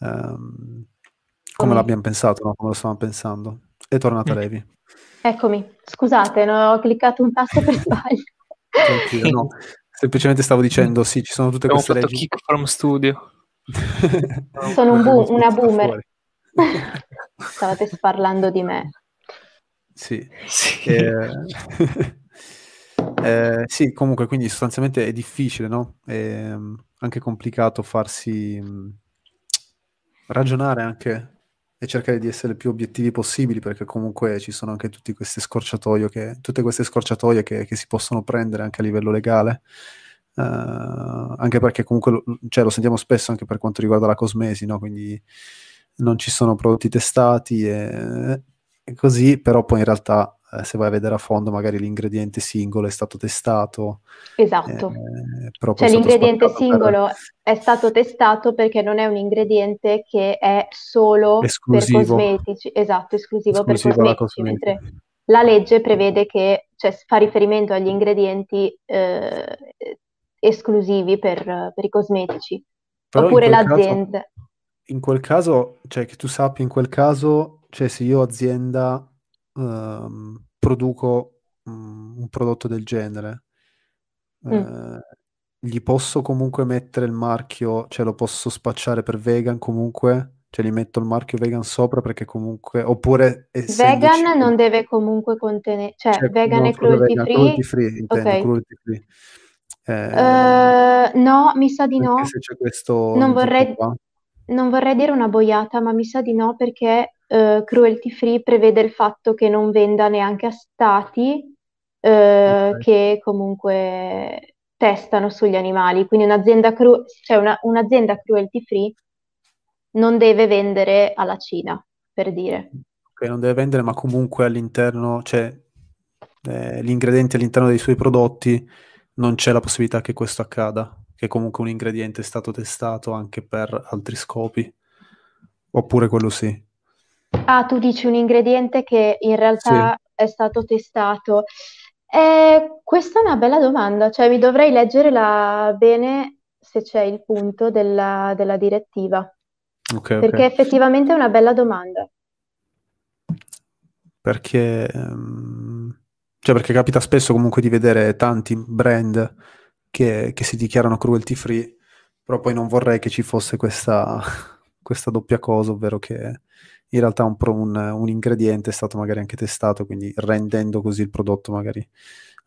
ehm, come l'abbiamo pensato, no? Come lo stavamo pensando. È tornata Mm. Levi. Eccomi, scusate, no, ho cliccato un tasto per sbaglio. Tranquillo, no. Semplicemente stavo dicendo, sì, ci sono tutte Abbiamo queste leggi. kick from studio. Sono un bu- una boomer. Stavate parlando di me. Sì. Sì. Eh, eh, sì, comunque, quindi sostanzialmente è difficile, no? È mm, anche complicato farsi mm, ragionare anche e cercare di essere il più obiettivi possibili, perché comunque ci sono anche tutte queste scorciatoie che, tutte queste scorciatoie che, che si possono prendere anche a livello legale. Eh, anche perché comunque lo, cioè, lo sentiamo spesso anche per quanto riguarda la cosmesi, no? Quindi non ci sono prodotti testati e, e così, però poi in realtà eh, se vai a vedere a fondo magari l'ingrediente singolo è stato testato, Esatto. eh, Cioè l'ingrediente spaccato per singolo è stato testato perché non è un ingrediente che è solo Esclusivo. per cosmetici, esatto, esclusivo esclusivo per cosmetici, mentre la legge prevede che cioè, fa riferimento agli ingredienti eh, esclusivi per, per i cosmetici, Però oppure caso- l'azienda. In quel caso, cioè che tu sappia, in quel caso, cioè se io azienda ehm, produco mm, un prodotto del genere, eh, gli posso comunque mettere il marchio, cioè lo posso spacciare per vegan comunque, cioè gli metto il marchio vegan sopra perché comunque, oppure. Vegan non deve comunque contenere, cioè, cioè, vegan e cruelty vegan, free. cruelty free, intendo, Ok. cruelty free. Eh, Eh, no, mi sa di no. se c'è questo Non vorrei, qua. non vorrei dire una boiata, ma mi sa di no perché eh, cruelty free prevede il fatto che non venda neanche a stati eh, Ok. che comunque testano sugli animali. Quindi un'azienda cru- cioè una- un'azienda cruelty free non deve vendere alla Cina, per dire. Ok, non deve vendere, ma comunque all'interno, cioè eh, gli ingredienti all'interno dei suoi prodotti non c'è la possibilità che questo accada, che comunque un ingrediente è stato testato anche per altri scopi, oppure quello sì. Ah, tu dici un ingrediente che in realtà è stato testato. Eh, questa è una bella domanda, cioè mi dovrei leggere la- bene se c'è il punto della, della direttiva, Ok, ok. perché effettivamente è una bella domanda. Perché, ehm, cioè perché capita spesso comunque di vedere tanti brand che, che si dichiarano cruelty free, però poi non vorrei che ci fosse questa, questa doppia cosa, ovvero che in realtà un, un- un ingrediente è stato magari anche testato, quindi rendendo così il prodotto magari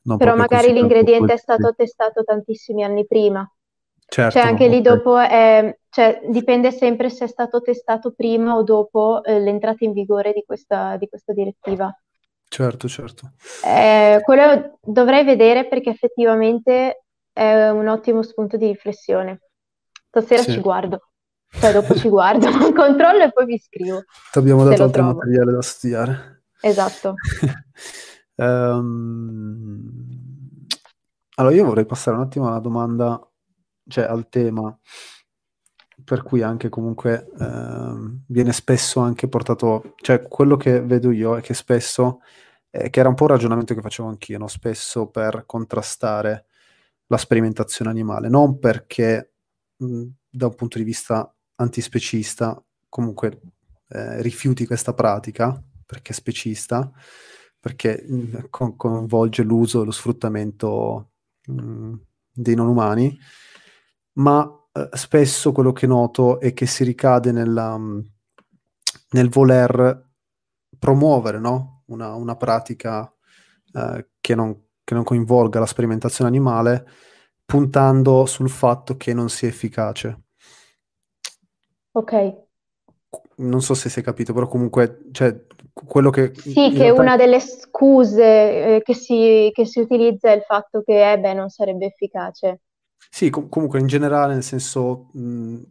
non Però magari l'ingrediente è stato testato tantissimi anni prima. Certo, Cioè anche lì dopo è, cioè, dipende sempre se è stato testato prima o dopo eh, l'entrata in vigore di questa, di questa direttiva. Certo, certo. Eh, quello dovrei vedere perché effettivamente è un ottimo spunto di riflessione. Stasera Sì. ci guardo, cioè dopo ci guardo, controllo e poi vi scrivo. Ti abbiamo dato altro trovo. materiale da studiare. Esatto. Ehm, allora, io vorrei passare un attimo alla domanda, cioè al tema, per cui anche comunque ehm, viene spesso anche portato, cioè quello che vedo io è che spesso, eh, che era un po' un ragionamento che facevo anch'io, no? Spesso per contrastare la sperimentazione animale, non perché mh, da un punto di vista antispecista comunque eh, rifiuti questa pratica, perché è specista, perché mh, co- coinvolge l'uso e lo sfruttamento mh, dei non umani, ma eh, spesso quello che noto è che si ricade nella, mh, nel voler promuovere no? una, una pratica eh, che non, che non coinvolga la sperimentazione animale, puntando sul fatto che non sia efficace. Ok. Non so se si è capito, però comunque, cioè, quello che Sì, che realtà- una delle scuse eh, che si, che si utilizza è il fatto che, eh beh, non sarebbe efficace. Sì, com- comunque in generale, nel senso, mh,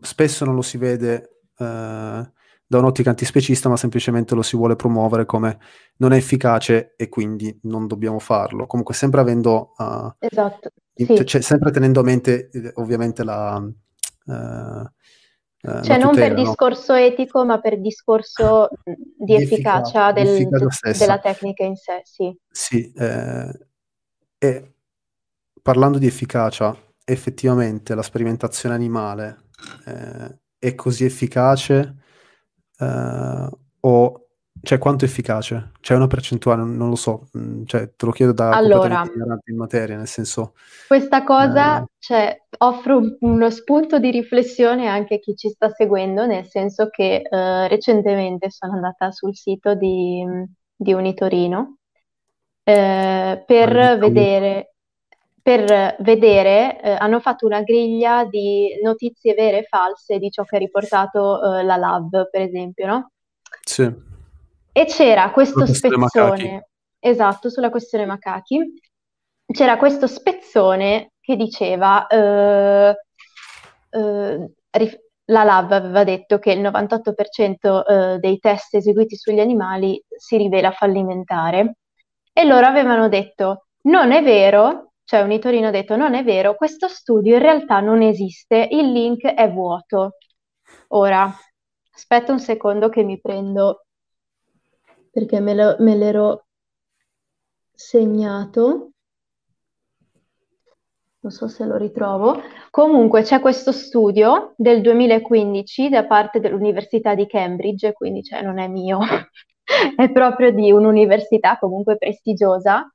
spesso non lo si vede eh, da un'ottica antispecista, ma semplicemente lo si vuole promuovere come non è efficace e quindi non dobbiamo farlo. Comunque sempre avendo... Uh, esatto. Sì. Cioè, sempre tenendo a mente eh, ovviamente la... Uh, cioè non tutela, per discorso no? etico, ma per discorso di, efficacia, del, della tecnica in sé, sì. Sì, eh, e parlando di efficacia, effettivamente la sperimentazione animale eh, è così efficace eh, o cioè quanto è efficace? C'è una percentuale, non, lo so, mm, cioè, te lo chiedo da allora, in materia, nel senso... Questa cosa eh... cioè, offre uno spunto di riflessione anche a chi ci sta seguendo, nel senso che eh, recentemente sono andata sul sito di, di Unitorino eh, per vedere per vedere, eh, hanno fatto una griglia di notizie vere e false di ciò che ha riportato eh, la Lab, per esempio, no? Sì. E c'era questo spezzone, esatto, sulla questione macachi, c'era questo spezzone che diceva, eh, eh la Lab aveva detto che il 98% eh, dei test eseguiti sugli animali si rivela fallimentare. E loro avevano detto non è vero cioè un Unitorino ha detto non è vero, questo studio in realtà non esiste, il link è vuoto. Ora, aspetta un secondo che mi prendo, perché me, lo, me l'ero segnato. Non so se lo ritrovo. Comunque c'è questo studio del 2015 da parte dell'Università di Cambridge, quindi cioè, non è mio, è proprio di un'università comunque prestigiosa,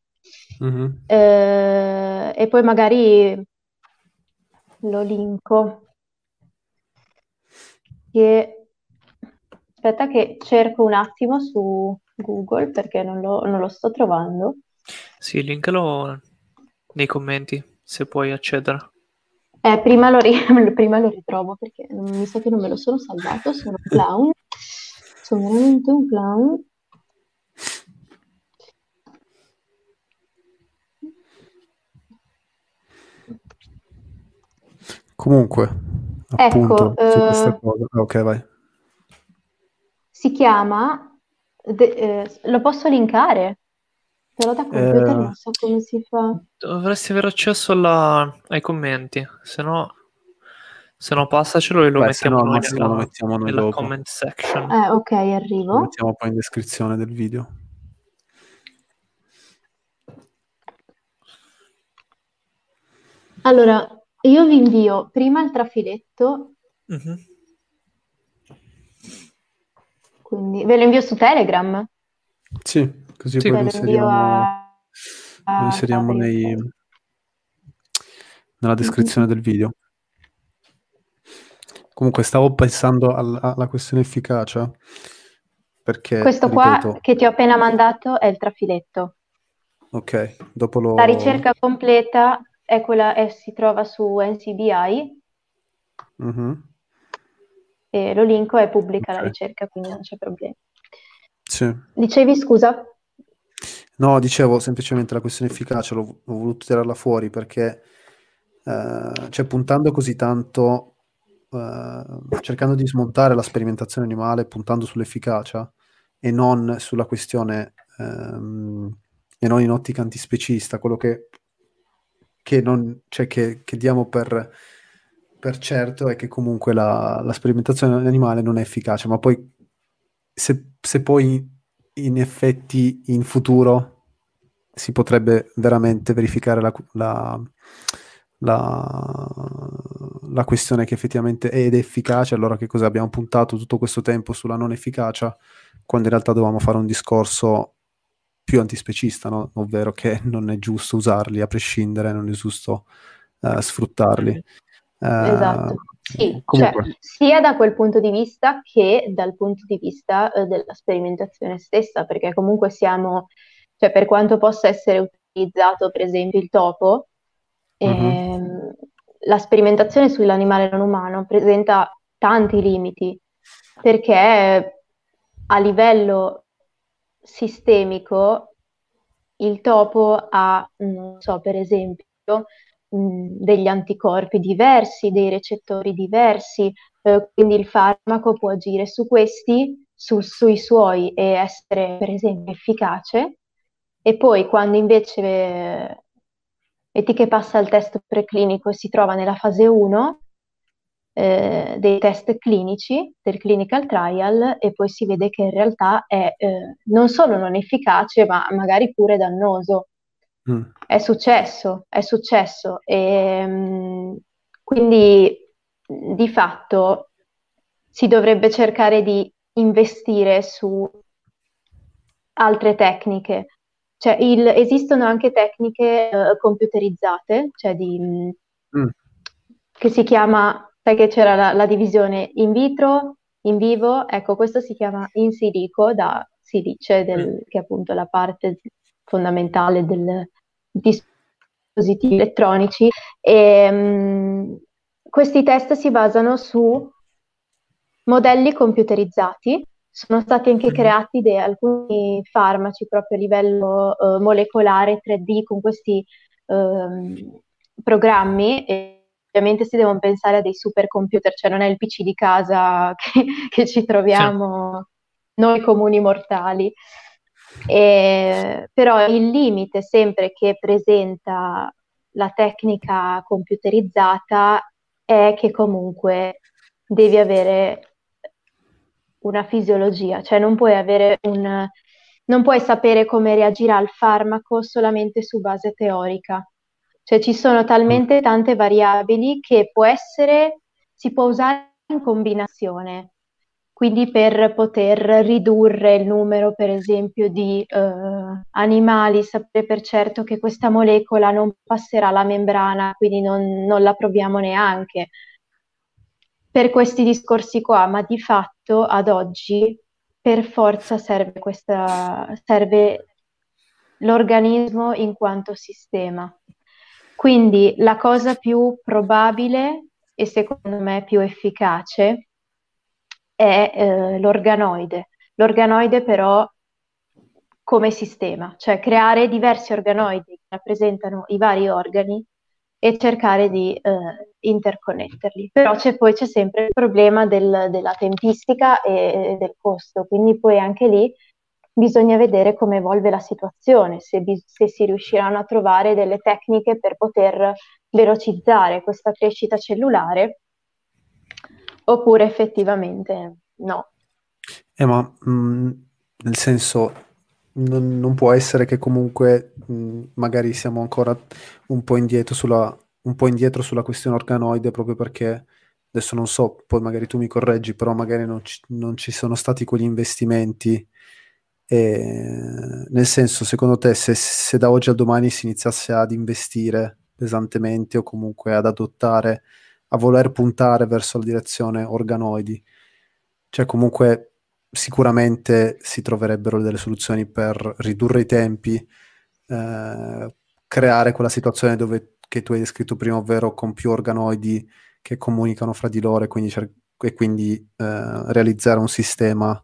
Mm-hmm. Eh, e poi magari lo linko. Che... Aspetta che cerco un attimo su Google perché non lo, non lo sto trovando. Sì, linkalo nei commenti se puoi accedere. Eh, prima lo, ri- prima lo ritrovo perché mi sa che non me lo sono salvato, sono un clown, sono veramente un clown. Comunque, appunto, ecco, su questa uh, cosa. ok, vai. Si chiama, de, eh, lo posso linkare? Però da computer eh, non so come si fa. Dovresti avere accesso alla, ai commenti, se no, se no passacelo e lo Beh, mettiamo no, noi nella, lo mettiamo noi nella comment section. Eh, ok, arrivo. Lo mettiamo poi in descrizione del video. Allora, io vi invio prima il trafiletto, mm-hmm. Quindi ve lo invio su Telegram. Sì, così sì. poi lo inseriamo, a... lo inseriamo nei... nella descrizione mm-hmm. del video. Comunque stavo pensando alla, alla questione efficacia. Perché, Questo ripeto, qua che ti ho appena mandato è il trafiletto. Ok, dopo lo... La ricerca completa è quella, è, si trova su NCBI mm-hmm. E lo linko e pubblica okay. la ricerca, quindi non c'è problema. Sì. Dicevi scusa? No, dicevo semplicemente la questione efficacia, l'ho, l'ho voluto tirarla fuori perché, eh, cioè puntando così tanto, eh, cercando di smontare la sperimentazione animale, puntando sull'efficacia e non sulla questione, ehm, e non in ottica antispecista, quello che che, non, cioè che, che diamo per, per, certo è che comunque la, la, sperimentazione animale non è efficace, ma poi se, se poi in effetti in futuro si potrebbe veramente verificare la, la, la, la, questione che effettivamente è ed è efficace, allora che cosa abbiamo puntato tutto questo tempo sulla non efficacia, quando in realtà dovevamo fare un discorso più antispecista, no? ovvero che non è giusto usarli a prescindere, non è giusto uh, sfruttarli. Esatto, sì, cioè, sia da quel punto di vista che dal punto di vista uh, della sperimentazione stessa, perché comunque siamo, cioè per quanto possa essere utilizzato per esempio il topo, uh-huh. ehm, la sperimentazione sull'animale non umano presenta tanti limiti, perché a livello sistemico il topo ha, non so, per esempio, degli anticorpi diversi, dei recettori diversi, eh, quindi il farmaco può agire su questi, su, sui suoi e essere per esempio efficace, e poi quando invece eh, metti che passa il test preclinico e si trova nella fase 1 eh, dei test clinici del clinical trial e poi si vede che in realtà è eh, non solo non efficace, ma magari pure dannoso. Mm. È successo, è successo. E, mh, quindi di fatto si dovrebbe cercare di investire su altre tecniche. Cioè, il, esistono anche tecniche uh, computerizzate, cioè di, mm. che si chiama, sai che c'era la, la, divisione in vitro, in vivo, ecco, questo si chiama in silico, da, si dice, del, mm. che appunto la parte fondamentale del dispositivi elettronici. E, um, questi test si basano su modelli computerizzati. Sono stati anche creati de- alcuni farmaci proprio a livello uh, molecolare 3D con questi uh, programmi. E ovviamente si devono pensare a dei supercomputer, cioè non è il PC di casa che, che ci troviamo sì. noi comuni mortali. E, però il limite sempre che presenta la tecnica computerizzata è che comunque devi avere una fisiologia, cioè non puoi avere un non puoi sapere come reagirà il farmaco solamente su base teorica. Cioè ci sono talmente tante variabili che può essere, si può usare in combinazione. Quindi per poter ridurre il numero, per esempio, di eh, animali, sapere per certo che questa molecola non passerà la membrana, quindi non, non la proviamo neanche. Per questi discorsi qua, ma di fatto ad oggi per forza serve, questa, serve l'organismo in quanto sistema. Quindi la cosa più probabile e secondo me più efficace è eh, l'organoide. L'organoide però come sistema, cioè creare diversi organoidi che rappresentano i vari organi e cercare di eh, interconnetterli. Però c'è, poi c'è sempre il problema del, della tempistica e del costo, quindi poi anche lì bisogna vedere come evolve la situazione, se, se, si riusciranno a trovare delle tecniche per poter velocizzare questa crescita cellulare oppure effettivamente no. Eh, ma mh, mm, nel senso, non, non, può essere che comunque mh, mm, magari siamo ancora un po' indietro sulla, un po' indietro sulla questione organoide proprio perché adesso non so, poi magari tu mi correggi, però magari non ci, non ci sono stati quegli investimenti. E, nel senso, secondo te, se, se, da oggi a domani si iniziasse ad investire pesantemente o comunque ad adottare a voler puntare verso la direzione organoidi. Cioè comunque sicuramente si troverebbero delle soluzioni per ridurre i tempi, eh, creare quella situazione dove, che tu hai descritto prima, ovvero con più organoidi che comunicano fra di loro e quindi, cer- e quindi eh, realizzare un sistema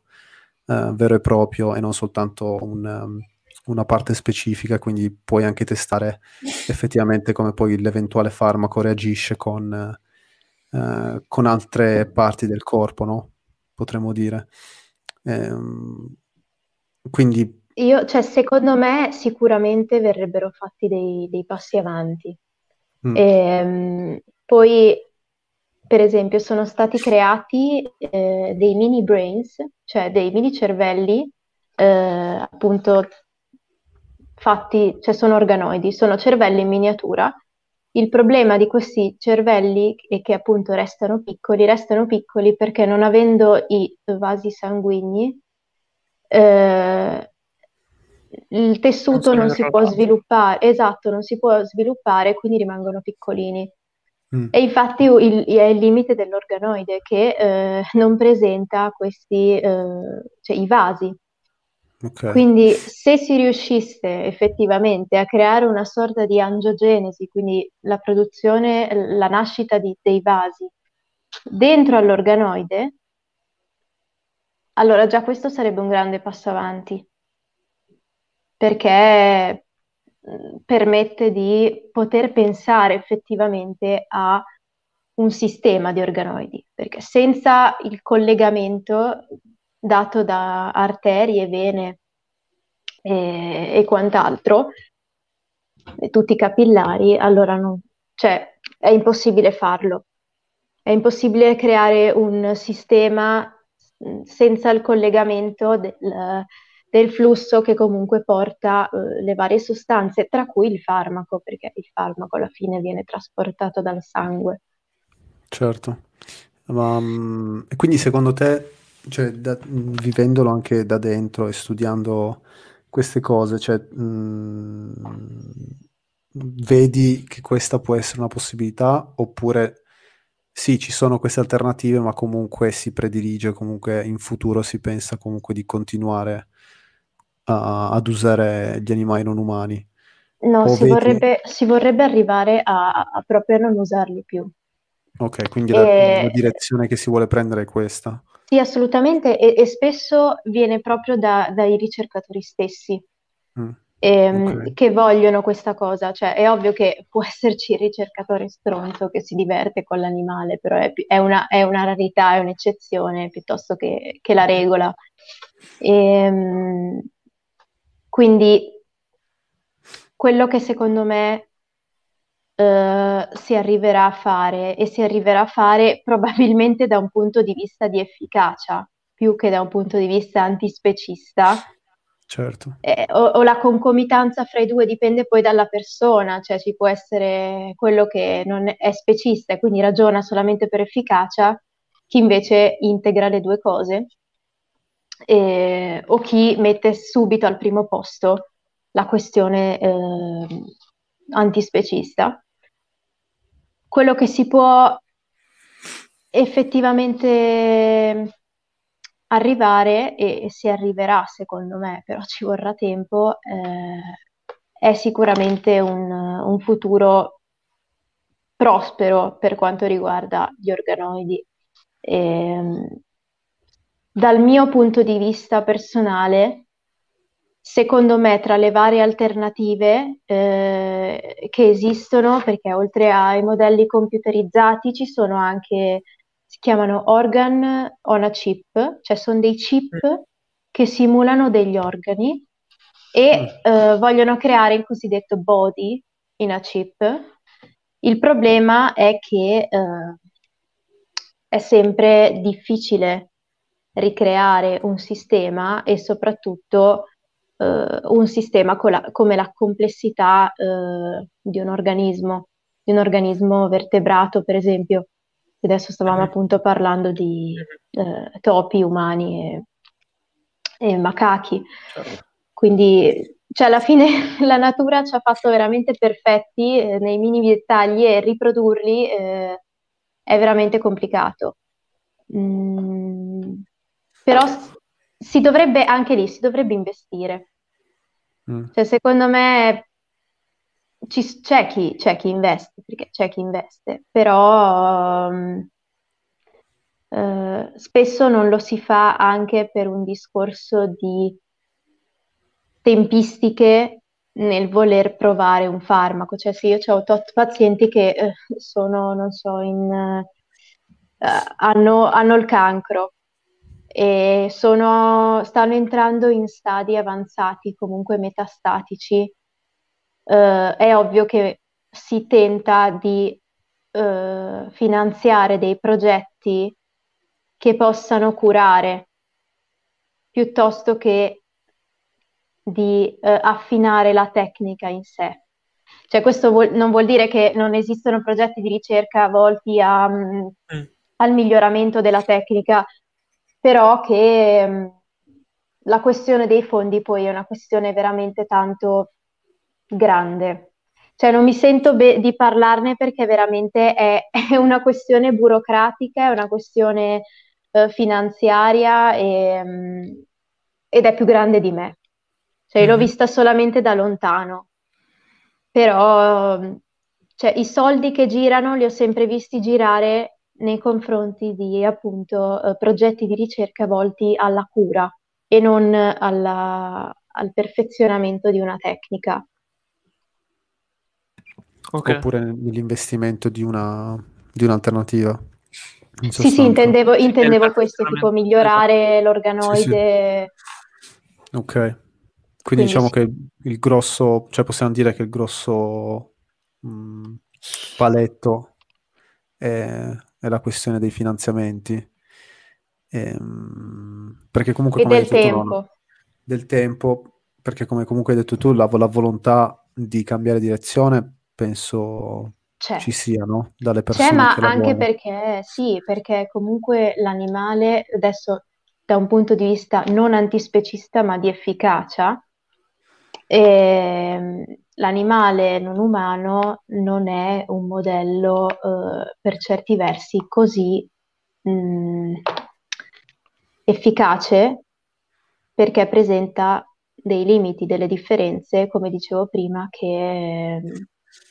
eh, vero e proprio e non soltanto un, um, una parte specifica, quindi puoi anche testare effettivamente come poi l'eventuale farmaco reagisce con eh, con altre parti del corpo, no? Potremmo dire. Ehm, quindi... Io, cioè, secondo me sicuramente verrebbero fatti dei, dei passi avanti. Mm. E, ehm, poi, per esempio, sono stati creati eh, dei mini brains, cioè dei mini cervelli, eh, appunto, fatti, cioè sono organoidi, sono cervelli in miniatura il problema di questi cervelli è che appunto restano piccoli, restano piccoli perché non avendo i vasi sanguigni, eh, il tessuto non, non si può sviluppare, esatto, non si può sviluppare, quindi rimangono piccolini. Mm. E infatti il, è il limite dell'organoide che eh, non presenta questi, eh, cioè i vasi. Okay. Quindi se si riuscisse effettivamente a creare una sorta di angiogenesi, quindi la produzione, la nascita di, dei vasi dentro all'organoide, allora già questo sarebbe un grande passo avanti, perché permette di poter pensare effettivamente a un sistema di organoidi, perché senza il collegamento dato da arterie, vene e, e quant'altro, e tutti i capillari, allora non, cioè, è impossibile farlo. È impossibile creare un sistema senza il collegamento del, del flusso che comunque porta uh, le varie sostanze, tra cui il farmaco, perché il farmaco alla fine viene trasportato dal sangue. Certo, ma mm, quindi secondo te, cioè, da- vivendolo anche da dentro e studiando queste cose, cioè, mh, vedi che questa può essere una possibilità oppure sì, ci sono queste alternative, ma comunque si predilige, comunque in futuro si pensa comunque di continuare a- ad usare gli animali non umani. No, si vedi... vorrebbe, si vorrebbe arrivare a, a proprio non usarli più. Ok, quindi la, la direzione che si vuole prendere è questa. Sì, assolutamente, e, e spesso viene proprio da- dai ricercatori stessi Mm, ehm, ok, che vogliono questa cosa. Cioè, è ovvio che può esserci il ricercatore stronzo che si diverte con l'animale, però è, è una, è una rarità, è un'eccezione piuttosto che, che la regola. Ehm, quindi quello che secondo me eh, si arriverà a fare e si arriverà a fare probabilmente da un punto di vista di efficacia più che da un punto di vista antispecista. certo. Eh, o, o la concomitanza fra i due dipende poi dalla persona, cioè ci può essere quello che non è specista e quindi ragiona solamente per efficacia, chi invece integra le due cose, eh, o chi mette subito al primo posto la questione eh, antispecista quello che si può effettivamente arrivare, e si arriverà secondo me, però ci vorrà tempo, eh, è sicuramente un, un futuro prospero per quanto riguarda gli organoidi. E, ehm, dal mio punto di vista personale, secondo me, tra le varie alternative eh, che esistono, perché oltre ai modelli computerizzati ci sono anche, si chiamano organ on a chip, cioè sono dei chip mm. che simulano degli organi e mm. eh, vogliono creare il cosiddetto body in a chip. Il problema è che eh, è sempre difficile ricreare un sistema e soprattutto un sistema la, come la complessità eh, di un organismo, di un organismo vertebrato, per esempio. Adesso stavamo mm-hmm. appunto parlando di eh, topi, umani e, e macachi. Certo. Quindi, cioè, alla fine la natura ci ha fatto veramente perfetti eh, nei minimi dettagli e riprodurli eh, è veramente complicato. Mm, però si dovrebbe anche lì, si dovrebbe investire. Mm. Cioè, secondo me ci, c'è, chi, c'è, chi, investe, perché c'è chi investe, però um, uh, spesso non lo si fa anche per un discorso di tempistiche nel voler provare un farmaco. Cioè, se io ho tot pazienti che uh, sono, non so, in, uh, hanno, hanno il cancro e sono, stanno entrando in stadi avanzati, comunque metastatici. Uh, è ovvio che si tenta di uh, finanziare dei progetti che possano curare piuttosto che di uh, affinare la tecnica in sé. Cioè, questo vuol, non vuol dire che non esistono progetti di ricerca volti a, mm. al miglioramento della tecnica, però che mh, mm, la questione dei fondi poi è una questione veramente tanto grande. Cioè non mi sento be- di parlarne perché veramente è, è, una questione burocratica, è una questione eh, finanziaria e, mh, mm, ed è più grande di me. Cioè mm-hmm. l'ho vista solamente da lontano, però cioè, i soldi che girano li ho sempre visti girare nei confronti di appunto eh, progetti di ricerca volti alla cura e non alla, al perfezionamento di una tecnica. okay. oppure nell'investimento di, una, di un'alternativa. Sì, sì, intendevo, intendevo questo, tipo migliorare l'organoide. Sì, sì. Ok, quindi, quindi diciamo sì. che il grosso, cioè possiamo dire che il grosso mh, mm, paletto è, è, la questione dei finanziamenti. Ehm, perché comunque... E del tempo. Tu, no, del tempo, perché come comunque hai detto tu, la, la volontà di cambiare direzione penso c'è. ci siano dalle persone. C'è, ma anche perché sì, perché comunque l'animale, adesso da un punto di vista non antispecista, ma di efficacia, eh, l'animale non umano non è un modello eh, per certi versi così mh, mm, efficace perché presenta dei limiti, delle differenze, come dicevo prima, che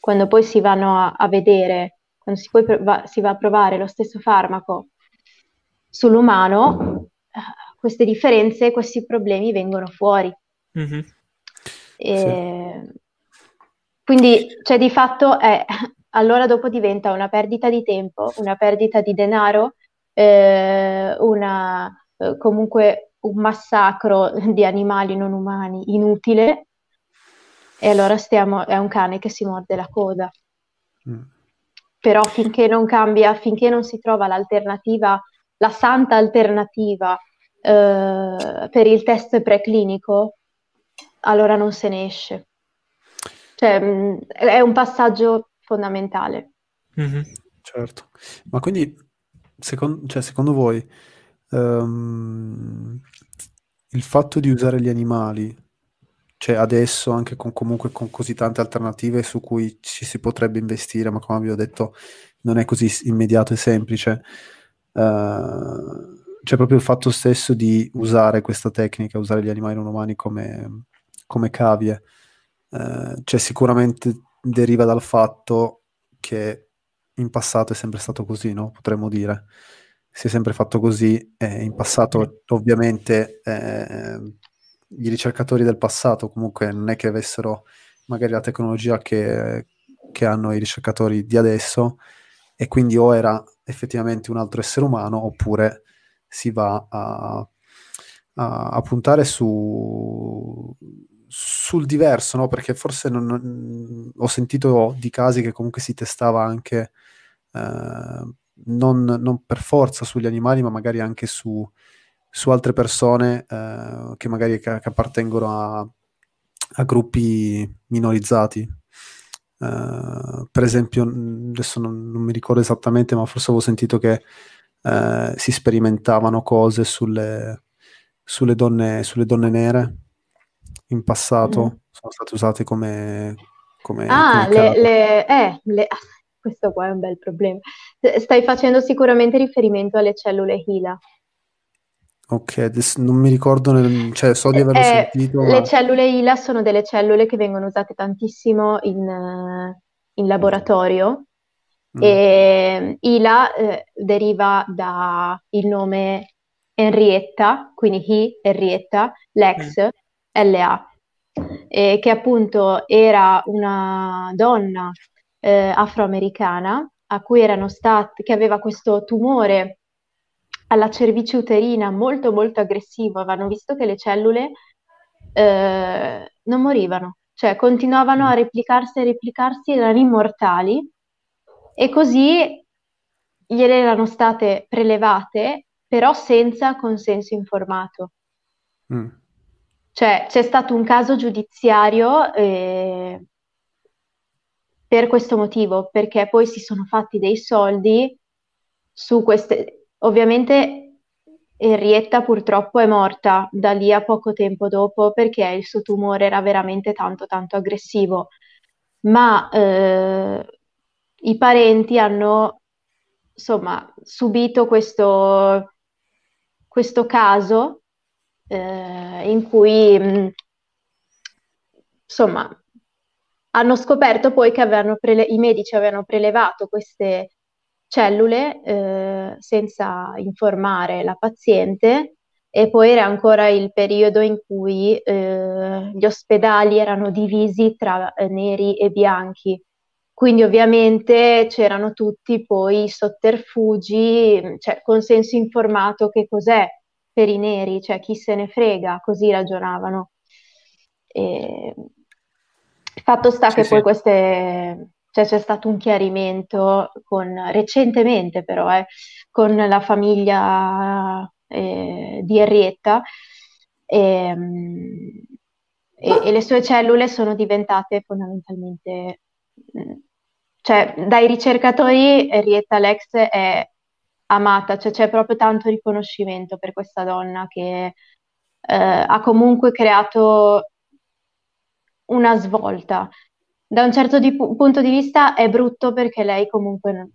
quando poi si vanno a, a vedere, quando si, va, si, va, a provare lo stesso farmaco sull'umano, eh, queste differenze, questi problemi vengono fuori. Mm-hmm. E, sì. Quindi, cioè, di fatto, è, allora dopo diventa una perdita di tempo, una perdita di denaro, eh, una, eh, comunque un massacro di animali non umani inutile e allora stiamo, è un cane che si morde la coda. Mm. Però finché non cambia, finché non si trova l'alternativa, la santa alternativa eh, per il test preclinico, allora non se ne esce. Cioè, mh, mm, è un passaggio fondamentale. Mm-hmm. Certo, ma quindi secondo, cioè, secondo voi um, il fatto di usare gli animali cioè adesso anche con, comunque con così tante alternative su cui ci si potrebbe investire, ma come abbiamo detto non è così immediato e semplice. Uh, c'è proprio il fatto stesso di usare questa tecnica, usare gli animali non umani come, come cavie. Uh, cioè sicuramente deriva dal fatto che in passato è sempre stato così, no? Potremmo dire. Si è sempre fatto così, e in passato ovviamente eh, i ricercatori del passato comunque non è che avessero magari la tecnologia che, che hanno i ricercatori di adesso e quindi o era effettivamente un altro essere umano oppure si va a, a, a puntare su, sul diverso, no? perché forse non, non, ho sentito di casi che comunque si testava anche eh, non, non, per forza sugli animali, ma magari anche su, su altre persone eh, che magari che, che appartengono a, a, gruppi minorizzati. Uh, per esempio, adesso non, non, mi ricordo esattamente, ma forse avevo sentito che uh, si sperimentavano cose sulle, sulle, donne, sulle donne nere in passato, mm. sono state usate come... come ah, come le, le, eh, le, questo qua è un bel problema. Stai facendo sicuramente riferimento alle cellule HeLa. Ok, adesso non mi ricordo, nel, cioè so di averlo Eh, sentito, le cellule ILA sono delle cellule che vengono usate tantissimo in, eh, in laboratorio mm. e ILA eh, deriva dal nome Henrietta, quindi He, Henrietta, l'ex, mm. LA, e che appunto era una donna eh, afroamericana a cui erano stati, che aveva questo tumore alla cervice uterina molto molto aggressivo, avevano visto che le cellule eh, non morivano, cioè continuavano a replicarsi e replicarsi, erano immortali e così gliele erano state prelevate, però senza consenso informato. Mm. Cioè c'è stato un caso giudiziario eh, per questo motivo, perché poi si sono fatti dei soldi su queste, Ovviamente Henrietta purtroppo è morta da lì a poco tempo dopo perché il suo tumore era veramente tanto tanto aggressivo, ma eh, i parenti hanno insomma subito questo, questo caso eh, in cui mh, insomma hanno scoperto poi che prele- i medici avevano prelevato queste cellule eh, senza informare la paziente e poi era ancora il periodo in cui eh, gli ospedali erano divisi tra eh, neri e bianchi. Quindi ovviamente c'erano tutti poi i sotterfugi, cioè consenso informato che cos'è per i neri, cioè chi se ne frega, così ragionavano. E... Fatto sta sì, che sì. poi queste, cioè c'è stato un chiarimento con, recentemente però, eh, con la famiglia eh, di Henrietta e, ehm, e, e, le sue cellule sono diventate fondamentalmente, cioè dai ricercatori Henrietta Lex è amata, cioè c'è proprio tanto riconoscimento per questa donna che eh, ha comunque creato una svolta. Da un certo di, punto di vista è brutto perché lei comunque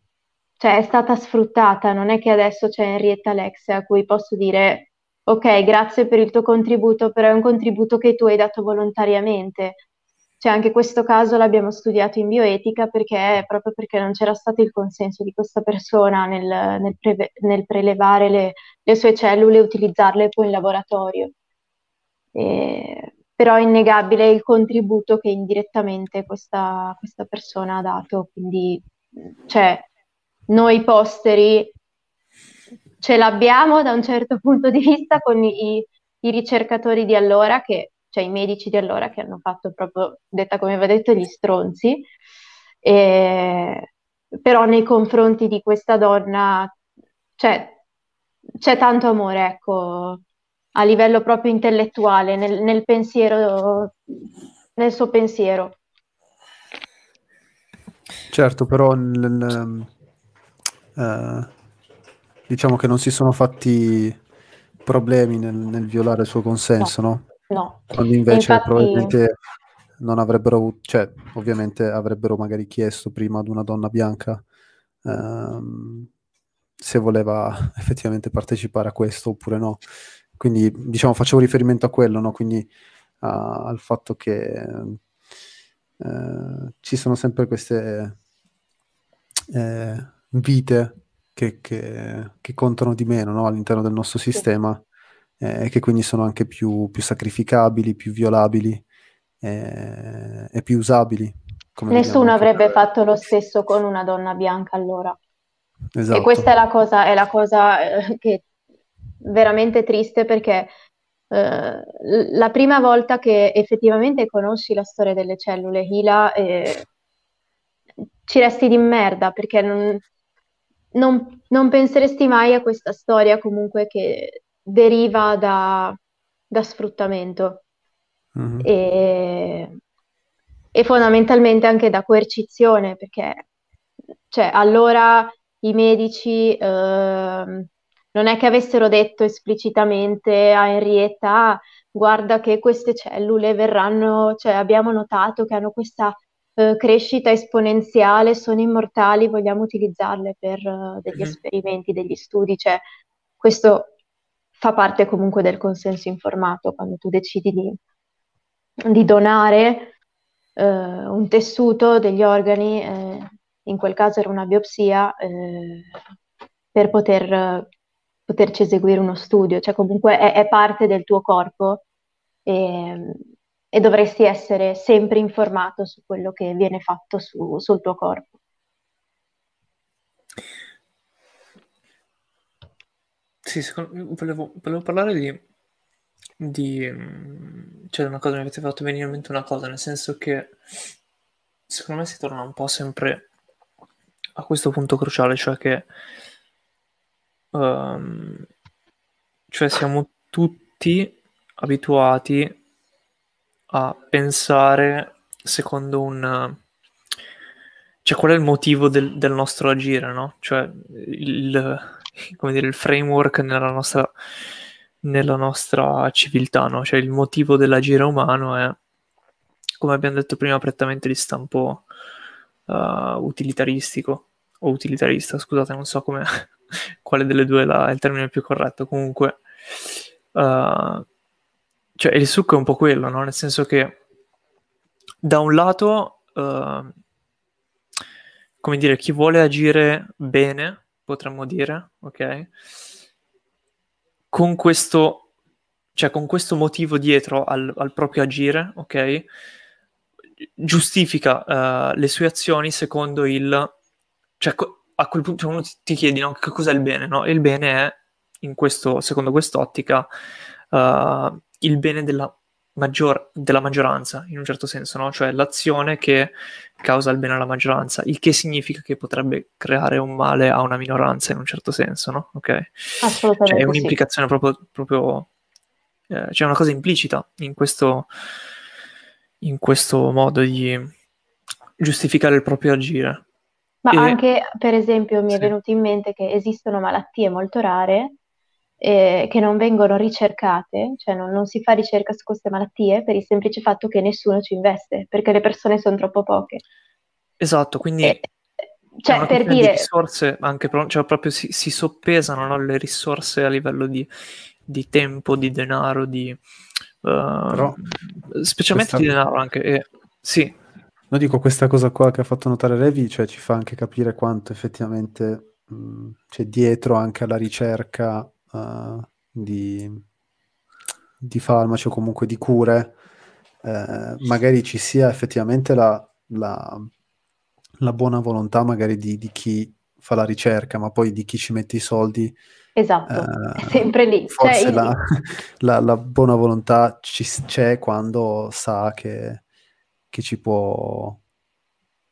cioè, è stata sfruttata, non è che adesso c'è Henrietta Lex a cui posso dire ok, grazie per il tuo contributo, però è un contributo che tu hai dato volontariamente. Cioè, anche questo caso l'abbiamo studiato in bioetica perché proprio perché non c'era stato il consenso di questa persona nel, nel, pre- nel prelevare le, le, sue cellule e utilizzarle poi in laboratorio. E, però è innegabile il contributo che indirettamente questa, questa persona ha dato. Quindi, cioè, noi posteri ce l'abbiamo da un certo punto di vista con i, i ricercatori di allora, che, cioè i medici di allora che hanno fatto proprio, detta come aveva detto, gli stronzi. E, però nei confronti di questa donna cioè, c'è tanto amore, ecco, a livello proprio intellettuale, nel, nel pensiero, nel suo pensiero. Certo, però nel, uh, diciamo che non si sono fatti problemi nel, nel violare il suo consenso, no? No. Quando invece Infatti... probabilmente non avrebbero avuto, cioè ovviamente avrebbero magari chiesto prima ad una donna bianca um, se voleva effettivamente partecipare a questo oppure no. Quindi diciamo facevo riferimento a quello, no? Quindi uh, al fatto che uh, ci sono sempre queste eh, vite che, che, che contano di meno no? all'interno del nostro sistema eh, che quindi sono anche più, più sacrificabili, più violabili eh, e più usabili. Nessuno avrebbe fatto lo stesso con una donna bianca allora. Esatto. E questa è la cosa, è la cosa eh, che è veramente triste perché eh, la prima volta che effettivamente conosci la storia delle cellule HeLa eh, ci resti di merda perché non, non, non, penseresti mai a questa storia comunque che deriva da, da sfruttamento mm-hmm. e, e, fondamentalmente anche da coercizione, perché cioè, allora i medici eh, non è che avessero detto esplicitamente a Henrietta guarda che queste cellule verranno, cioè abbiamo notato che hanno questa eh, crescita esponenziale, sono immortali, vogliamo utilizzarle per uh, degli mm-hmm. esperimenti, degli studi, cioè questo fa parte comunque del consenso informato quando tu decidi di, di donare uh, un tessuto degli organi, eh, in quel caso era una biopsia, eh, per poter, poterci eseguire uno studio, cioè comunque è, è parte del tuo corpo. E, e dovresti essere sempre informato su quello che viene fatto su, sul tuo corpo. Sì, secondo, volevo, volevo parlare di, di... Cioè, una cosa mi avete fatto venire in mente una cosa, nel senso che secondo me si torna un po' sempre a questo punto cruciale, cioè che... Um, cioè siamo tutti abituati a pensare secondo un... Cioè, qual è il motivo del, del nostro agire, no? Cioè, il, come dire, il framework nella nostra, nella nostra civiltà, no? Cioè, il motivo dell'agire umano è, come abbiamo detto prima, prettamente di stampo uh, utilitaristico, o utilitarista, scusate, non so come, quale delle due è il termine più corretto. Comunque, uh, cioè, il succo è un po' quello, no? Nel senso che da un lato, uh, come dire, chi vuole agire bene, potremmo dire, ok? Con questo, cioè con questo motivo dietro al, al proprio agire, ok? giustifica uh, le sue azioni secondo il... Cioè, a quel punto uno ti, ti chiedi no, che cos'è il bene, no? E il bene è, in questo, secondo quest'ottica, uh, il bene della, maggior, della maggioranza, in un certo senso, no? Cioè l'azione che causa il bene alla maggioranza, il che significa che potrebbe creare un male a una minoranza, in un certo senso, no? Ok? Assolutamente Cioè è un'implicazione sì. proprio... proprio eh, c'è una cosa implicita in questo in questo modo di giustificare il proprio agire. Ma e... anche, per esempio, mi sì. è venuto in mente che esistono malattie molto rare eh, che non vengono ricercate, cioè non, non, si fa ricerca su queste malattie per il semplice fatto che nessuno ci investe, perché le persone sono troppo poche. Esatto, quindi... Eh, cioè, per dire... Di risorse anche, cioè proprio si, si soppesano no, le risorse a livello di, di tempo, di denaro, di però, uh, specialmente questa... di denaro anche. Eh, sì. No, dico questa cosa qua che ha fatto notare Levi, cioè ci fa anche capire quanto effettivamente mh, c'è dietro anche alla ricerca uh, di, di, farmaci o comunque di cure. Eh, magari ci sia effettivamente la, la, la buona volontà magari di, di chi fa la ricerca, ma poi di chi ci mette i soldi Esatto, eh, sempre lì. Forse cioè, la, la, la, buona volontà ci, c'è quando sa che, che ci, può,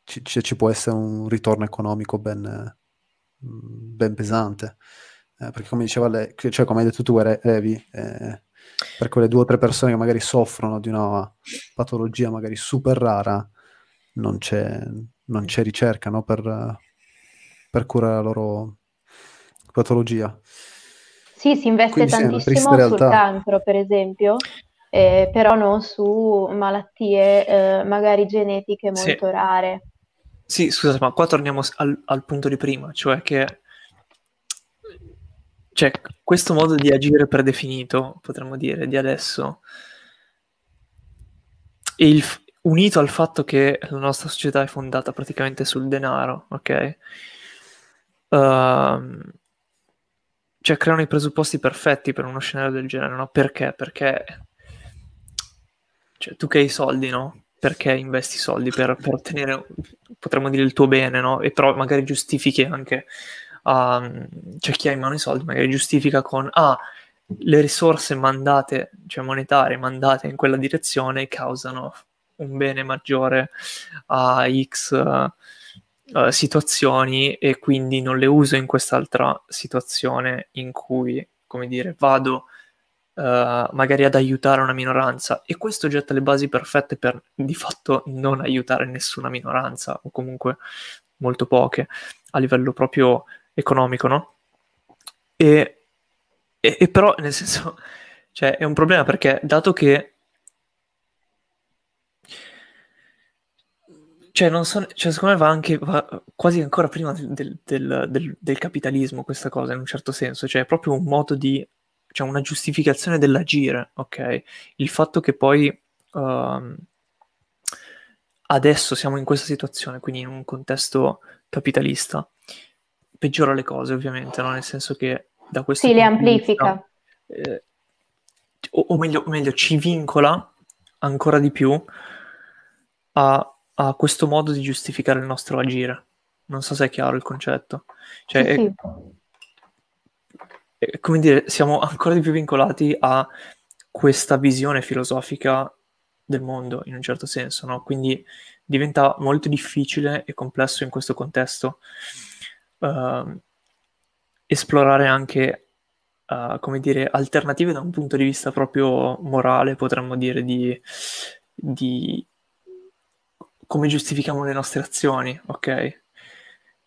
ci, ci, può essere un ritorno economico ben, ben pesante. Eh, perché come diceva lei, cioè come hai detto tu, Evi, eh, per quelle due o tre persone che magari soffrono di una patologia magari super rara, non c'è, non c'è ricerca no? per, per curare la loro patologia. Sì, si investe Quindi tantissimo sul cancro, per esempio, eh, però non su malattie eh, magari genetiche molto sì. rare. Sì, scusate, ma qua torniamo al, al punto di prima, cioè che cioè, questo modo di agire predefinito, potremmo dire, di adesso, il, unito al fatto che la nostra società è fondata praticamente sul denaro, ok? Uh, cioè creano i presupposti perfetti per uno scenario del genere, no? Perché? Perché cioè, tu che hai soldi, no? Perché investi soldi? Per, per, ottenere, potremmo dire, il tuo bene, no? E però magari giustifichi anche, um, cioè chi ha in mano i soldi magari giustifica con, ah, le risorse mandate, cioè monetarie mandate in quella direzione causano un bene maggiore a X... Uh, uh, situazioni e quindi non le uso in quest'altra situazione in cui, come dire, vado uh, magari ad aiutare una minoranza. E questo getta le basi perfette per di fatto non aiutare nessuna minoranza o comunque molto poche a livello proprio economico, no? E, e, e però, nel senso, cioè, è un problema perché dato che Cioè, non so, cioè, secondo me va anche va quasi ancora prima del, del, del, del, capitalismo questa cosa, in un certo senso. Cioè, è proprio un modo di... cioè, una giustificazione dell'agire, ok? Il fatto che poi uh, adesso siamo in questa situazione, quindi in un contesto capitalista, peggiora le cose, ovviamente, no? Nel senso che da questo... Sì, le amplifica. Vista, eh, o, o, meglio, o meglio, ci vincola ancora di più a ha questo modo di giustificare il nostro agire. Non so se è chiaro il concetto. Cioè, sì, sì. È, come dire, siamo ancora di più vincolati a questa visione filosofica del mondo, in un certo senso, no? Quindi diventa molto difficile e complesso in questo contesto uh, esplorare anche, uh, come dire, alternative da un punto di vista proprio morale, potremmo dire, di, di come giustifichiamo le nostre azioni, ok?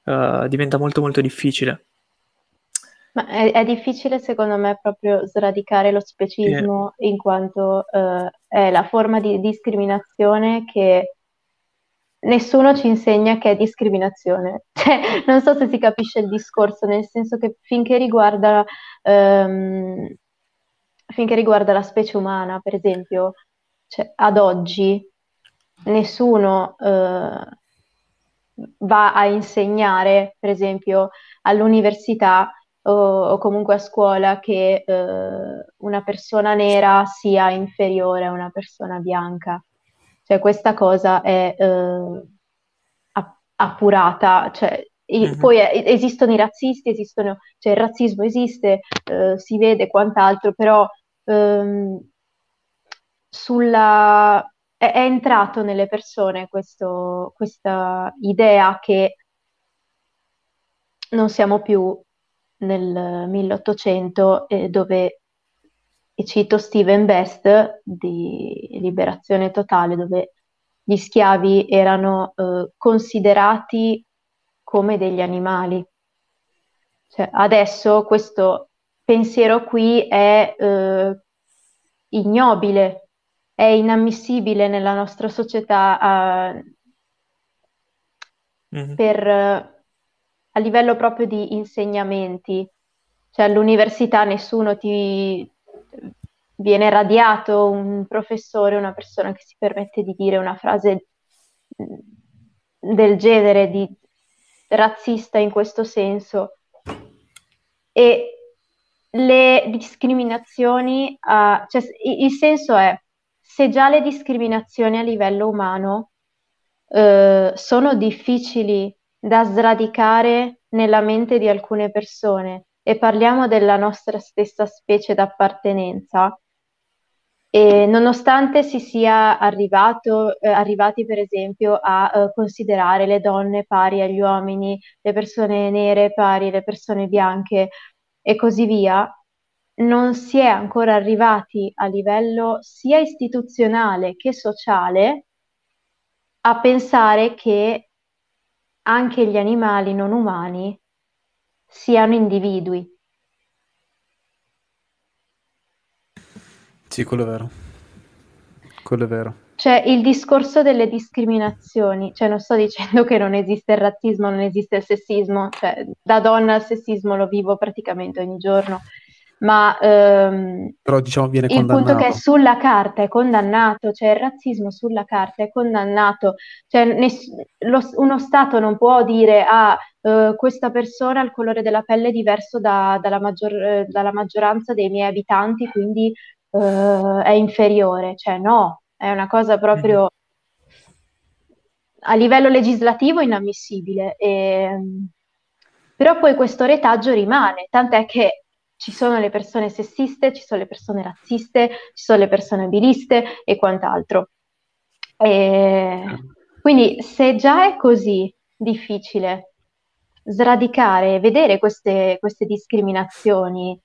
Uh, diventa molto molto difficile. Ma è, è, difficile secondo me proprio sradicare lo specismo yeah. in quanto uh, è la forma di discriminazione che nessuno ci insegna che è discriminazione. Cioè, non so se si capisce il discorso, nel senso che finché riguarda, um, finché riguarda la specie umana, per esempio, cioè, ad oggi nessuno eh, va a insegnare, per esempio, all'università o, o comunque a scuola che eh, una persona nera sia inferiore a una persona bianca. Cioè, questa cosa è eh, appurata, cioè, uh-huh. poi è, esistono i razzisti, esistono, cioè il razzismo esiste, eh, si vede quant'altro, però ehm, sulla, è, è, entrato nelle persone questo, questa idea che non siamo più nel 1800 eh, dove e cito Steven Best di Liberazione Totale, dove gli schiavi erano eh, considerati come degli animali. Cioè, adesso questo pensiero qui è eh, ignobile, è inammissibile nella nostra società uh, mm-hmm. per, a livello proprio di insegnamenti. Cioè all'università nessuno ti, viene radiato un professore, una persona che si permette di dire una frase mm, del genere, di razzista in questo senso. E le discriminazioni, uh, cioè, il senso è, se già le discriminazioni a livello umano uh, sono difficili da sradicare nella mente di alcune persone e parliamo della nostra stessa specie d'appartenenza, e nonostante si sia arrivato, eh, arrivati per esempio a eh, considerare le donne pari agli uomini, le persone nere pari alle persone bianche e così via, non si è ancora arrivati a livello sia istituzionale che sociale a pensare che anche gli animali non umani siano individui Sì, quello è vero. Quello è vero. Cioè, il discorso delle discriminazioni, cioè non sto dicendo che non esiste il razzismo, non esiste il sessismo, cioè da donna il sessismo lo vivo praticamente ogni giorno, ma ehm, Però diciamo viene il punto che è sulla carta è condannato, cioè il razzismo sulla carta è condannato, cioè ness- lo- uno Stato non può dire ah, eh, questa persona ha il colore della pelle diverso da- dalla, maggior- eh, dalla maggioranza dei miei abitanti, quindi uh, è inferiore, cioè no, è una cosa proprio a livello legislativo inammissibile. E, però poi questo retaggio rimane, tant'è che ci sono le persone sessiste, ci sono le persone razziste, ci sono le persone abiliste e quant'altro. E quindi se già è così difficile sradicare, vedere queste, queste discriminazioni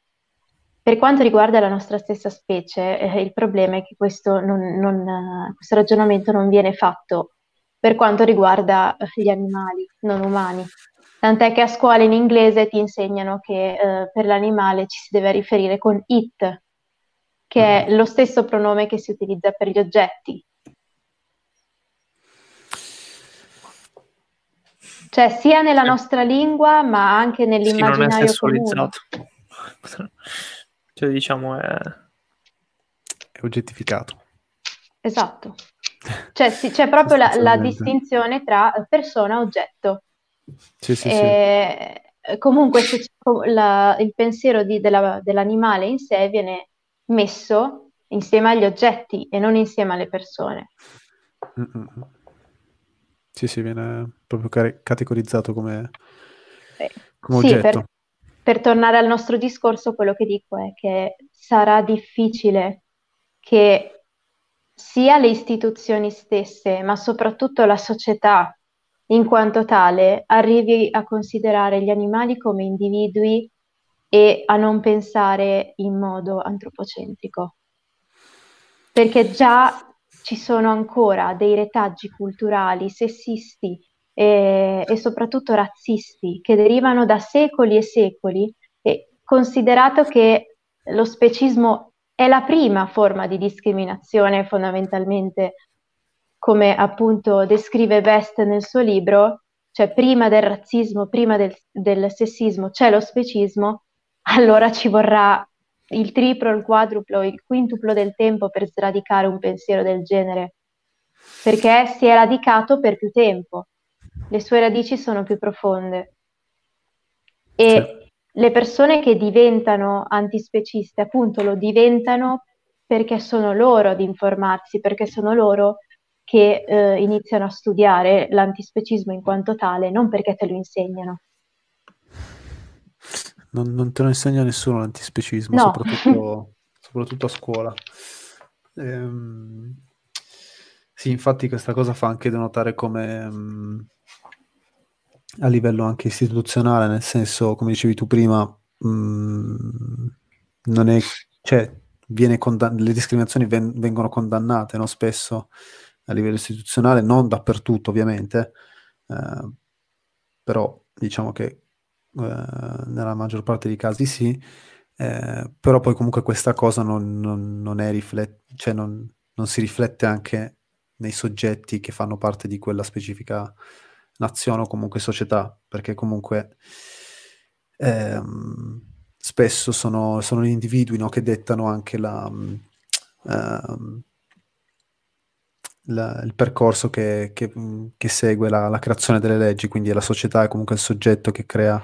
per quanto riguarda la nostra stessa specie, eh, il problema è che questo, non, non, questo, ragionamento non viene fatto per quanto riguarda eh, gli animali non umani. Tant'è che a scuola in inglese ti insegnano che eh, per l'animale ci si deve riferire con it, che è mm-hmm. lo stesso pronome che si utilizza per gli oggetti. Cioè sia nella nostra lingua ma anche nell'immaginario sì, comune. Cioè, diciamo, è... è oggettificato. Esatto. Cioè, sì, c'è proprio la, la, distinzione tra persona e oggetto. Sì, sì, e... sì. Comunque, la, il pensiero di, della, dell'animale in sé viene messo insieme agli oggetti e non insieme alle persone. Mm-mm. Sì, sì, viene proprio categorizzato come, eh, come sì, oggetto. Per, per tornare al nostro discorso, quello che dico è che sarà difficile che sia le istituzioni stesse, ma soprattutto la società in quanto tale, arrivi a considerare gli animali come individui e a non pensare in modo antropocentrico. Perché già ci sono ancora dei retaggi culturali sessisti e, e soprattutto razzisti che derivano da secoli e secoli, e considerato che lo specismo è la prima forma di discriminazione fondamentalmente, come appunto descrive Best nel suo libro, cioè prima del razzismo, prima del, del sessismo c'è lo specismo, allora ci vorrà il triplo, il quadruplo, il quintuplo del tempo per sradicare un pensiero del genere, perché si è radicato per più tempo le sue radici sono più profonde. E sì. le persone che diventano antispeciste, appunto, lo diventano perché sono loro ad informarsi, perché sono loro che eh, iniziano a studiare l'antispecismo in quanto tale, non perché te lo insegnano. Non, non te lo insegna nessuno l'antispecismo, no. soprattutto, soprattutto, a scuola. Ehm, sì, infatti questa cosa fa anche denotare come um, a livello anche istituzionale, nel senso, come dicevi tu prima, um, non è, cioè, condann- le discriminazioni ven- vengono condannate no? spesso a livello istituzionale, non dappertutto ovviamente, eh, però diciamo che eh, nella maggior parte dei casi sì, eh, però poi comunque questa cosa non, non, non, riflet- cioè non, non si riflette anche nei soggetti che fanno parte di quella specifica nazione o comunque società, perché comunque ehm, spesso sono, sono, gli individui no, che dettano anche la, ehm, la, il percorso che, che, che segue la, la, creazione delle leggi, quindi è la società è comunque il soggetto che crea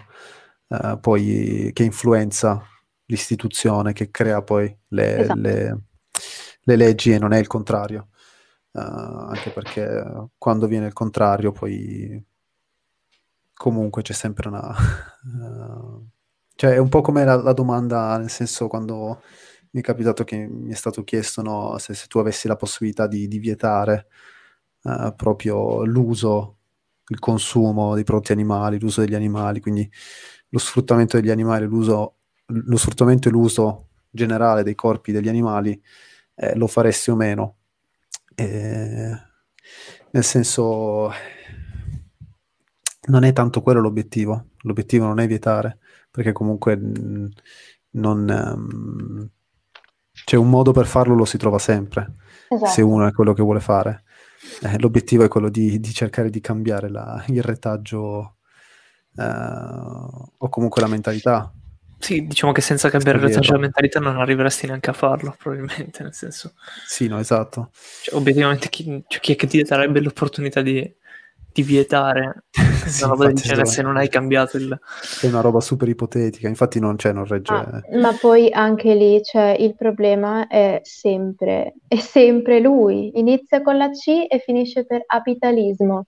eh, poi, che influenza l'istituzione, che crea poi le, esatto. le, le leggi e non è il contrario. Uh, anche perché quando viene il contrario poi comunque c'è sempre una... Uh, cioè è un po' come la, la, domanda, nel senso quando mi è capitato che mi è stato chiesto no, se, se, tu avessi la possibilità di, di vietare uh, proprio l'uso, il consumo dei prodotti animali, l'uso degli animali, quindi lo sfruttamento degli animali, l'uso, lo sfruttamento e l'uso generale dei corpi degli animali, eh, lo faresti o meno? Eh, nel senso, non è tanto quello l'obiettivo. L'obiettivo non è vietare, perché comunque mh, non, um, c'è un modo per farlo, lo si trova sempre, esatto. se uno è quello che vuole fare. Eh, l'obiettivo è quello di, di cercare di cambiare la, il retaggio uh, o comunque la mentalità sì, diciamo che senza cambiare della mentalità non arriveresti neanche a farlo, probabilmente, nel senso... Sì, no, esatto. Cioè, obiettivamente, chi, cioè, chi è che ti darebbe l'opportunità di, di vietare sì, una roba del genere se non hai cambiato il... È una roba super ipotetica, infatti non, cioè, non regge... Ah, ma poi anche lì, cioè, il problema è sempre, è sempre lui. Inizia con la C e finisce per apitalismo.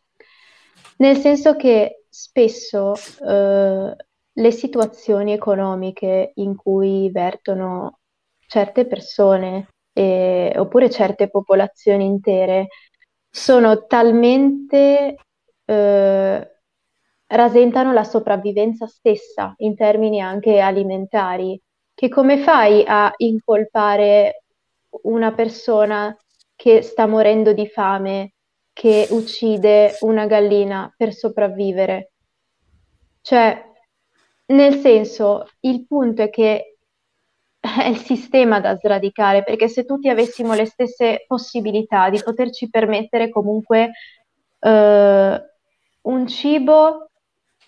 Nel senso che spesso... Eh, le situazioni economiche in cui vertono certe persone eh, oppure certe popolazioni intere sono talmente eh, rasentano la sopravvivenza stessa in termini anche alimentari, che come fai a incolpare una persona che sta morendo di fame, che uccide una gallina per sopravvivere? Cioè, nel senso, il punto è che è il sistema da sradicare, perché se tutti avessimo le stesse possibilità di poterci permettere comunque eh, un cibo,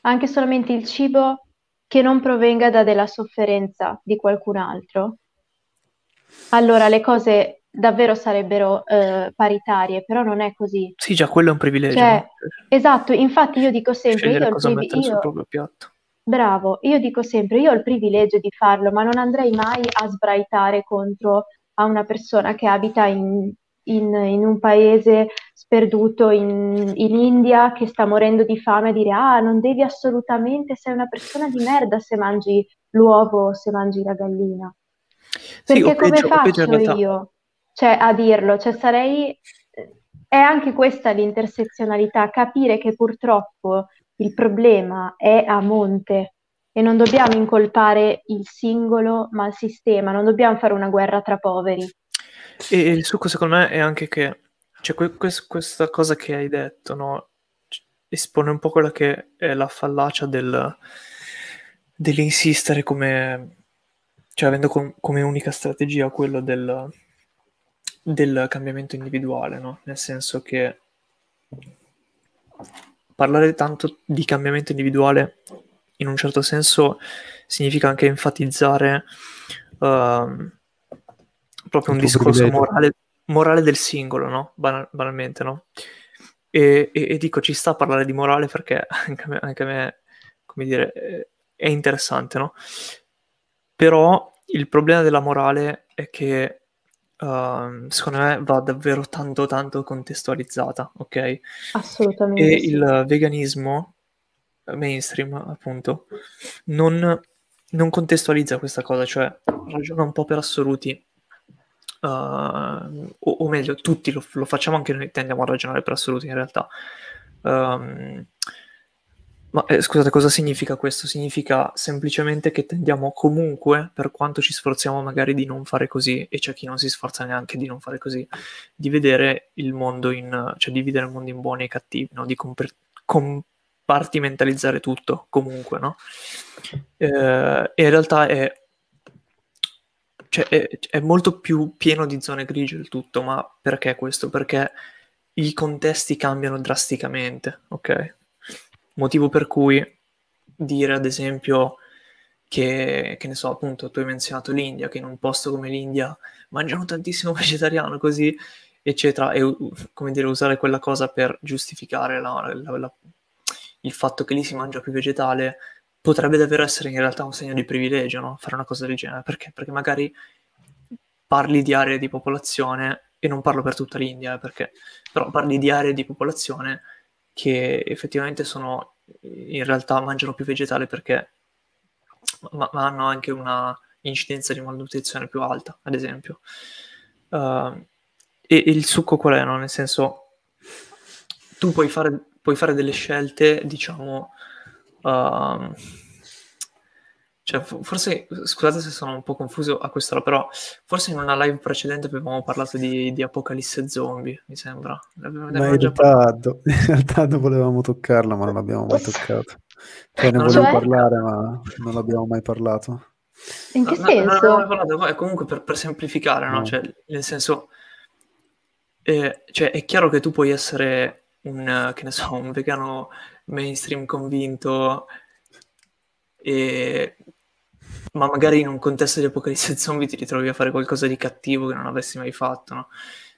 anche solamente il cibo che non provenga da della sofferenza di qualcun altro, allora le cose davvero sarebbero eh, paritarie, però non è così. Sì, già quello è un privilegio. Cioè? Esatto, infatti io dico sempre... Io cosa privi- io... Bravo, io dico sempre, io ho il privilegio di farlo, ma non andrei mai a sbraitare contro a una persona che abita in, in, in un paese sperduto in, in, India che sta morendo di fame e dire ah, non devi assolutamente, sei una persona di merda se mangi l'uovo o se mangi la gallina. Perché sì, come peggio, faccio io cioè, a dirlo? Cioè, sarei... È anche questa l'intersezionalità, capire che purtroppo il problema è a monte e non dobbiamo incolpare il singolo, ma il sistema, non dobbiamo fare una guerra tra poveri. E il succo secondo me è anche che cioè, que- questa cosa che hai detto no? espone un po' quella che è la fallacia del, dell'insistere come, cioè avendo com- come unica strategia quello del, del cambiamento individuale, no? nel senso che parlare tanto di cambiamento individuale in un certo senso significa anche enfatizzare uh, proprio un discorso morale, morale, del singolo, no? Banal, banalmente, no? E, e, e, dico, ci sta a parlare di morale perché anche a me, anche a me come dire, è interessante, no? Però il problema della morale è che uh, secondo me va davvero tanto tanto contestualizzata, ok? Assolutamente. E sì. il veganismo mainstream, appunto, non, non contestualizza questa cosa, cioè ragiona un po' per assoluti. Uh, o, o, meglio, tutti lo, lo, facciamo anche noi, tendiamo a ragionare per assoluti in realtà. Um, ma eh, scusate, cosa significa questo? Significa semplicemente che tendiamo comunque, per quanto ci sforziamo magari di non fare così, e c'è chi non si sforza neanche di non fare così, di vedere il mondo in, cioè di vedere il mondo in buoni e cattivi, no? di compre- compartimentalizzare tutto comunque, no? Eh, e in realtà è, cioè è, è molto più pieno di zone grigie il tutto, ma perché questo? Perché i contesti cambiano drasticamente, ok? Motivo per cui dire, ad esempio, che, che ne so, appunto, tu hai menzionato l'India, che in un posto come l'India mangiano tantissimo vegetariano, così, eccetera, e come dire, usare quella cosa per giustificare la, la, la, il fatto che lì si mangia più vegetale potrebbe davvero essere in realtà un segno di privilegio, no? Fare una cosa del genere. Perché? Perché magari parli di aree di popolazione, e non parlo per tutta l'India, eh, perché, però parli di aree di popolazione che effettivamente sono in realtà mangiano più vegetale perché ma, ma hanno anche una incidenza di malnutrizione più alta, ad esempio. Uh, e, e, il succo qual è? No? Nel senso, tu puoi fare, puoi fare delle scelte, diciamo, uh, cioè, forse, scusate se sono un po' confuso a quest'ora, però forse in una live precedente avevamo parlato di, di Apocalisse Zombie, mi sembra. Ma in realtà, do, in realtà volevamo toccarla, ma non l'abbiamo mai toccato. Cioè, ne volevo cioè? parlare, ma non l'abbiamo mai parlato. In che no, senso? No, no, parlato, comunque per, per semplificare, no? Cioè, nel senso, eh, cioè, è chiaro che tu puoi essere un, che ne so, un vegano mainstream convinto e ma magari in un contesto di apocalisse zombie ti ritrovi a fare qualcosa di cattivo che non avresti mai fatto, no?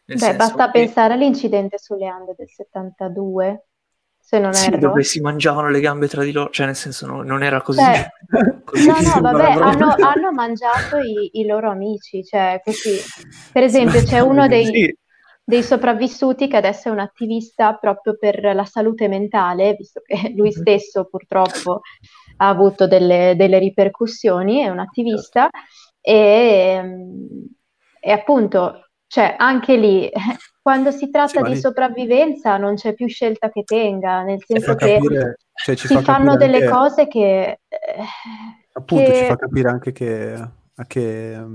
Nel Beh, basta che... pensare all'incidente sulle Ande del 72, se non sì, erro. dove si mangiavano le gambe tra di loro, cioè nel senso no, non era così. Cioè, così no, no, vabbè, hanno, hanno, mangiato i, i, loro amici, cioè così. Per esempio c'è uno dei... Sì dei sopravvissuti che adesso è un attivista proprio per la salute mentale, visto che lui mhm. stesso purtroppo ha avuto delle, delle ripercussioni, è un attivista e, ehm, e appunto, cioè, anche lì, quando si tratta di sopravvivenza non c'è più scelta che tenga, nel senso che capire, cioè, si fa fanno delle anche, cose che... Eh, appunto, che... ci fa capire anche che, che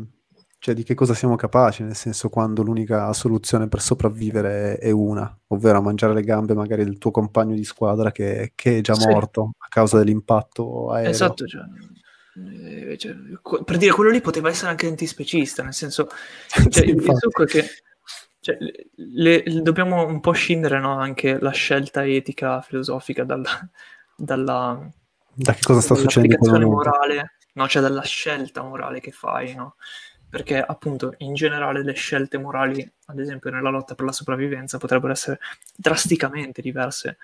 cioè di che cosa siamo capaci, nel senso quando l'unica soluzione per sopravvivere è una, ovvero mangiare le gambe magari del tuo compagno di squadra che, che è già sì. morto a causa dell'impatto aereo. Esatto, cioè, eh, cioè, per dire quello lì poteva essere anche antispecista, nel senso, cioè, sì, il, il succo è che cioè, le, le, dobbiamo un po' scindere no, anche la scelta etica, filosofica dalla... dalla da che cosa sta succedendo? morale, no, cioè dalla scelta morale che fai, no? Perché appunto in generale le scelte morali, ad esempio nella lotta per la sopravvivenza, potrebbero essere drasticamente diverse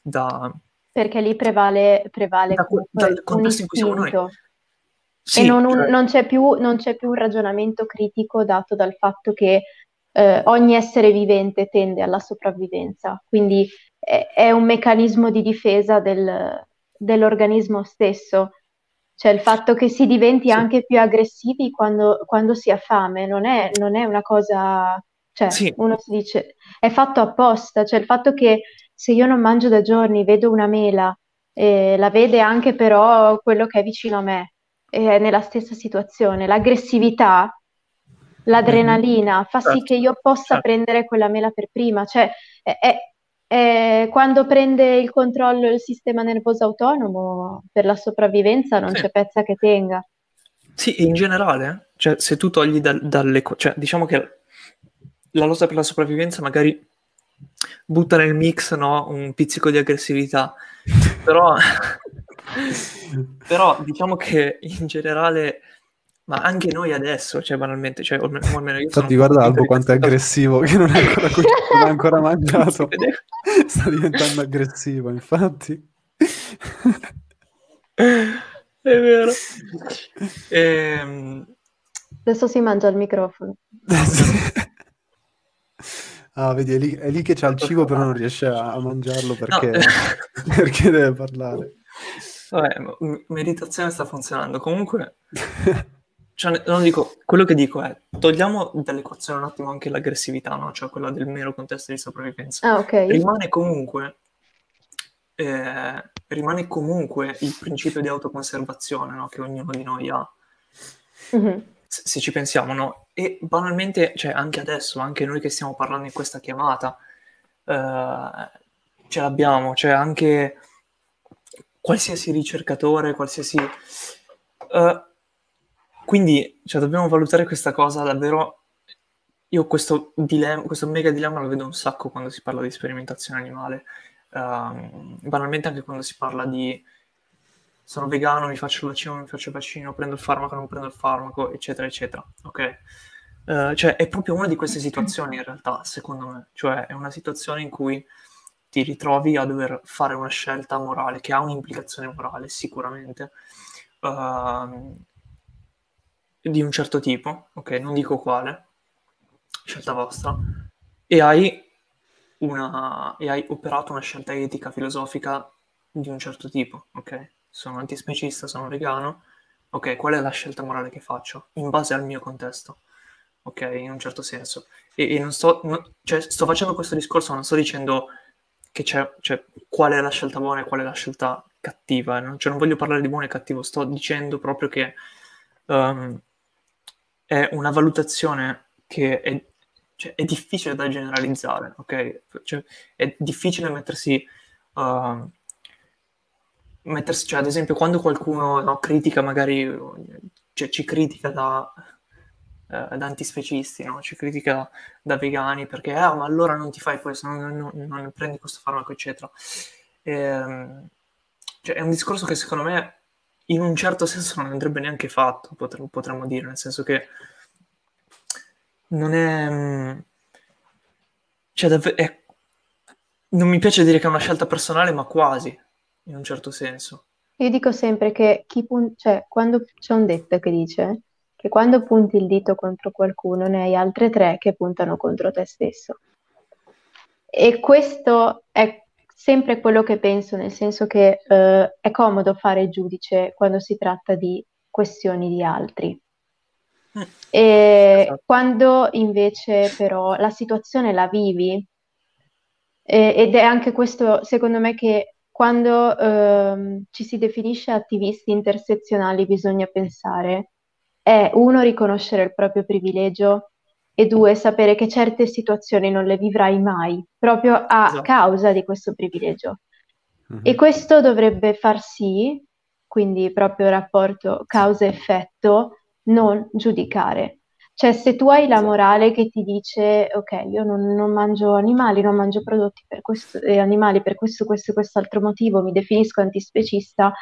da... Perché lì prevale, prevale da, dal contesto in cui siamo noi. Sì, e non, cioè... non, c'è più, non, c'è più, un ragionamento critico dato dal fatto che eh, ogni essere vivente tende alla sopravvivenza, quindi è, è un meccanismo di difesa del, dell'organismo stesso cioè il fatto che si diventi sì. anche più aggressivi quando, quando si ha fame non è, non è una cosa, cioè sì. uno si dice è fatto apposta, cioè il fatto che se io non mangio da giorni, vedo una mela, eh, la vede anche però quello che è vicino a me, è nella stessa situazione, l'aggressività, l'adrenalina fa sì che io possa certo. prendere quella mela per prima, cioè è, è, eh, quando prende il controllo il sistema nervoso autonomo per la sopravvivenza non sì. c'è pezza che tenga. Sì, in generale, cioè se tu togli dal, dalle... cioè diciamo che la lotta per la sopravvivenza magari butta nel mix no, un pizzico di aggressività, però, però diciamo che in generale ma anche noi adesso, cioè banalmente, cioè, o almeno io Infatti guarda Albo quanto è aggressivo, che non è ancora, non è ancora mangiato. Sta diventando aggressivo, infatti. è vero. Ehm, Adesso si mangia il microfono. ah, vedi, è lì, è lì che c'ha il cibo, però non riesce a mangiarlo perché, no. perché deve parlare. Vabbè, meditazione sta funzionando. Comunque, cioè, non dico, quello che dico è, togliamo dall'equazione un attimo anche l'aggressività, no? Cioè quella del mero contesto di sopravvivenza. Ah, okay. Rimane comunque eh, rimane comunque il principio di autoconservazione no? che ognuno di noi ha. Mm-hmm. Se, se, ci pensiamo, no? E banalmente, cioè anche adesso, anche noi che stiamo parlando in questa chiamata, eh, ce l'abbiamo, cioè anche qualsiasi ricercatore, qualsiasi... Uh, quindi cioè, dobbiamo valutare questa cosa davvero. Io questo, dilemma, questo mega dilemma lo vedo un sacco quando si parla di sperimentazione animale. Uh, banalmente anche quando si parla di sono vegano, mi faccio il vaccino, mi faccio il vaccino, prendo il farmaco, non prendo il farmaco, eccetera, eccetera. Ok? Uh, cioè, è proprio una di queste situazioni in realtà, secondo me. Cioè, è una situazione in cui ti ritrovi a dover fare una scelta morale, che ha un'implicazione morale, sicuramente. Uh, di un certo tipo, ok, non dico quale, scelta vostra, e hai, una, e hai operato una scelta etica, filosofica di un certo tipo, ok? Sono antispecista, sono vegano, ok, qual è la scelta morale che faccio? In base al mio contesto, ok, in un certo senso. E, e non sto, no, cioè, sto facendo questo discorso, non sto dicendo che c'è, cioè, qual è la scelta buona e qual è la scelta cattiva, no? cioè, non voglio parlare di buono e cattivo, sto dicendo proprio che um, è una valutazione che è, cioè, è difficile da generalizzare, ok? Cioè, è difficile mettersi, uh, mettersi, cioè ad esempio quando qualcuno no, critica magari, cioè, ci critica da, uh, da antispecisti, no? ci critica da vegani perché, ah, ma allora non ti fai questo, non, non, non prendi questo farmaco, eccetera. E, ehm, cioè, è un discorso che secondo me in un certo senso non andrebbe neanche fatto, potremmo, dire, nel senso che non è... Mm, cioè, dav- è... non mi piace dire che è una scelta personale, ma quasi, in un certo senso. Io dico sempre che chi pun- cioè, quando c'è un detto che dice che quando punti il dito contro qualcuno ne hai altre tre che puntano contro te stesso. E questo è sempre quello che penso, nel senso che eh, è comodo fare giudice quando si tratta di questioni di altri. Mm. E esatto. quando invece però la situazione la vivi, eh, ed è anche questo, secondo me, che quando eh, ci si definisce attivisti intersezionali bisogna pensare è uno riconoscere il proprio privilegio e due, sapere che certe situazioni non le vivrai mai, proprio a esatto. causa di questo privilegio. Mm-hmm. E questo dovrebbe far sì, quindi proprio rapporto causa-effetto, non giudicare. Cioè, se tu hai la morale che ti dice, ok, io non, non mangio animali, non mangio prodotti per questo, eh, animali per questo, questo e quest'altro motivo, mi definisco antispecista,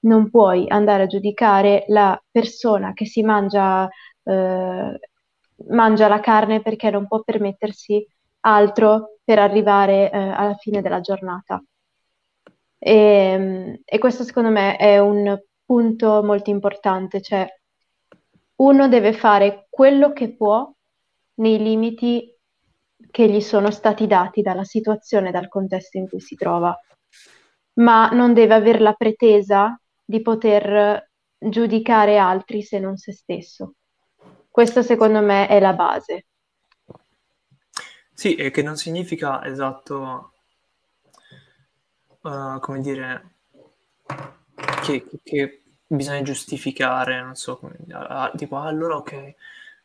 non puoi andare a giudicare la persona che si mangia eh, mangia la carne perché non può permettersi altro per arrivare eh, alla fine della giornata. E, ehm, e, questo secondo me è un punto molto importante, cioè uno deve fare quello che può nei limiti che gli sono stati dati dalla situazione, dal contesto in cui si trova, ma non deve avere la pretesa di poter giudicare altri se non se stesso. Questo secondo me è la base. Sì, e che non significa esatto, uh, come dire, che, che, bisogna giustificare, non so, come, ah, tipo, ah, allora ok,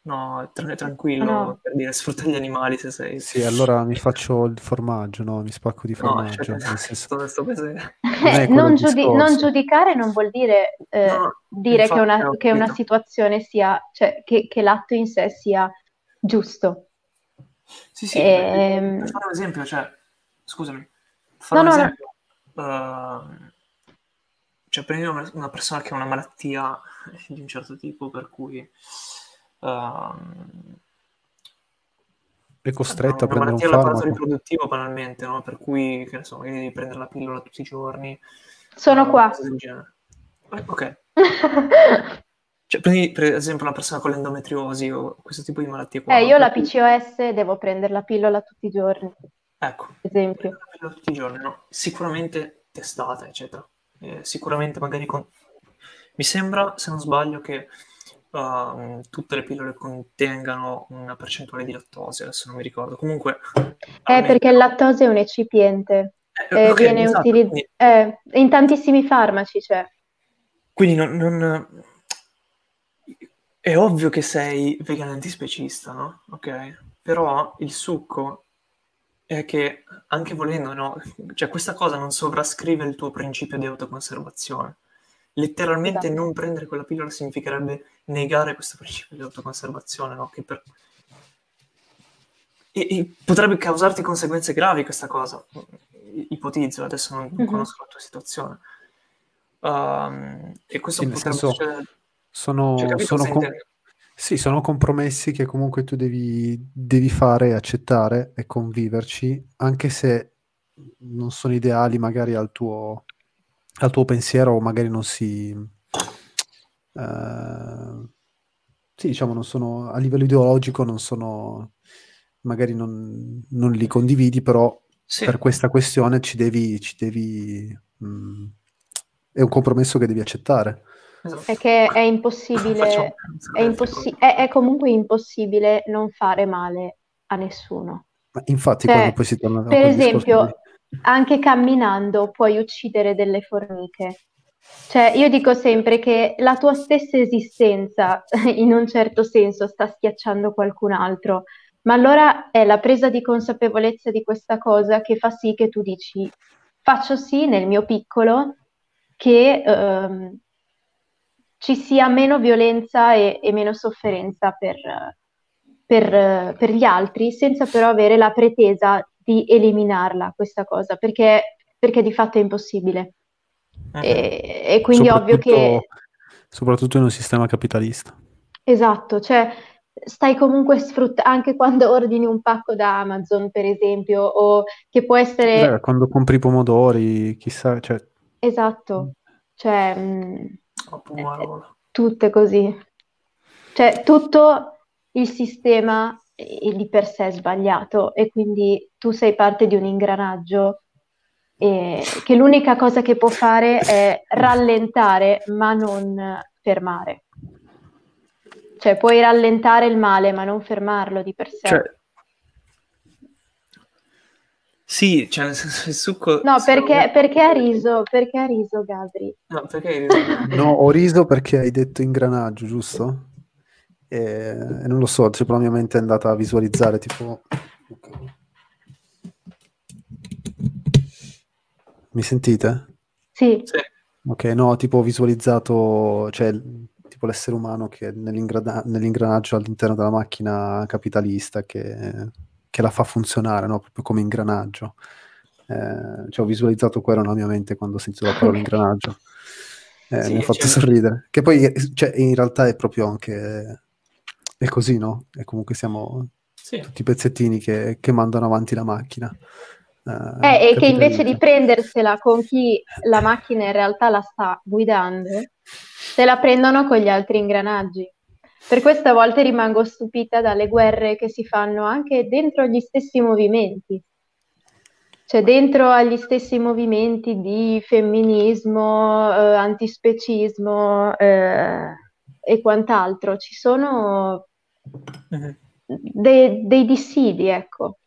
no, tra- tranquillo, no. per dire, sfrutta gli animali se sei... Sì, allora mi faccio il formaggio, no, mi spacco di formaggio. No, cioè, senso... sto, sto non, non, giudi- non, giudicare non vuol dire, eh, no, dire che, una, che, una, situazione sia, cioè che, che, l'atto in sé sia giusto. Sì, sì, e... Ehm, per fare un esempio, cioè, scusami, fare no, un esempio, uh, cioè prendi una, una, persona che ha una malattia di un certo tipo per cui... Uh, è costretto a prendere un farmaco. l'apparato riproduttivo banalmente, no? Per cui, che ne so, magari devi prendere la pillola tutti i giorni. Sono qua. Eh, ok. Cioè, prendi per esempio una persona con l'endometriosi o questo tipo di malattie qua. Eh, io la PCOS devo prendere la pillola tutti i giorni. Ecco. Esempio. La pillola tutti i giorni, no? Sicuramente testata, eccetera. Eh, sicuramente magari con... Mi sembra, se non sbaglio, che uh, tutte le pillole contengano una percentuale di lattosio, adesso non mi ricordo. Comunque... Eh, perché il lattosio è un eccipiente. Eh, eh, okay, viene esatto, utilizzato... Quindi... Eh, in tantissimi farmaci c'è. Quindi non, non è ovvio che sei vegano antispecista, no? Ok? Però il succo è che, anche volendo, no? Cioè, questa cosa non sovrascrive il tuo principio di autoconservazione. Letteralmente esatto. non prendere quella pillola significherebbe negare questo principio di autoconservazione, no? Che per... e, e potrebbe causarti conseguenze gravi questa cosa. Ipotizzo, adesso non, mm-hmm. conosco la tua situazione. Um, e questo sì, potrebbe senso... succedere sono, cioè, sono, com- sì, sono compromessi che comunque tu devi, devi fare, accettare e conviverci, anche se non sono ideali magari al tuo, al tuo pensiero o magari non si... Uh, sì, diciamo, non sono a livello ideologico, non sono magari non, non li condividi, però sì. per questa questione ci devi, ci devi mh, mm, è un compromesso che devi accettare. È che è impossibile, è, impossi- è, è, comunque impossibile non fare male a nessuno. Ma infatti, cioè, quando poi si torna Per esempio, di... anche camminando puoi uccidere delle formiche. Cioè, io dico sempre che la tua stessa esistenza, in un certo senso, sta schiacciando qualcun altro. Ma allora è la presa di consapevolezza di questa cosa che fa sì che tu dici, faccio sì nel mio piccolo che ehm, ci sia meno violenza e, e meno sofferenza per, per, per, gli altri, senza però avere la pretesa di eliminarla questa cosa, perché, perché di fatto è impossibile. Uh-huh. E, e, quindi ovvio che... Soprattutto in un sistema capitalista. Esatto, cioè stai comunque sfruttando, anche quando ordini un pacco da Amazon, per esempio, o che può essere... Beh, quando compri i pomodori, chissà, cioè... Esatto, cioè... Mh mm, tutte così. Cioè, tutto il sistema di per sé sbagliato e quindi tu sei parte di un ingranaggio e che l'unica cosa che può fare è rallentare ma non fermare. Cioè, puoi rallentare il male ma non fermarlo di per sé. Cioè, sì, cioè nel senso il succo... No, perché, perché ha riso? Perché ha riso, Gabri? No, perché hai riso? no, ho riso perché hai detto ingranaggio, giusto? E, e non lo so, tipo la mia mente è andata a visualizzare, tipo... Mi sentite? Sì. sì. Ok, no, tipo ho visualizzato, cioè, tipo l'essere umano che nell'ingrana- nell'ingranaggio all'interno della macchina capitalista che che la fa funzionare, no? proprio come ingranaggio. Eh, cioè, ho visualizzato quello nella mia mente quando ho sentito la parola ingranaggio. Eh, sì, mi ha fatto cioè... sorridere. Che poi cioè, in realtà è proprio anche è così, no? E comunque siamo sì. tutti pezzettini che, che, mandano avanti la macchina. Eh, eh, e che invece di prendersela con chi la macchina in realtà la sta guidando, se la prendono con gli altri ingranaggi. Per questa volta rimango stupita dalle guerre che si fanno anche dentro gli stessi movimenti. Cioè dentro agli stessi movimenti di femminismo, eh, antispecismo eh, e quant'altro, ci sono uh-huh. de- dei dissidi, ecco.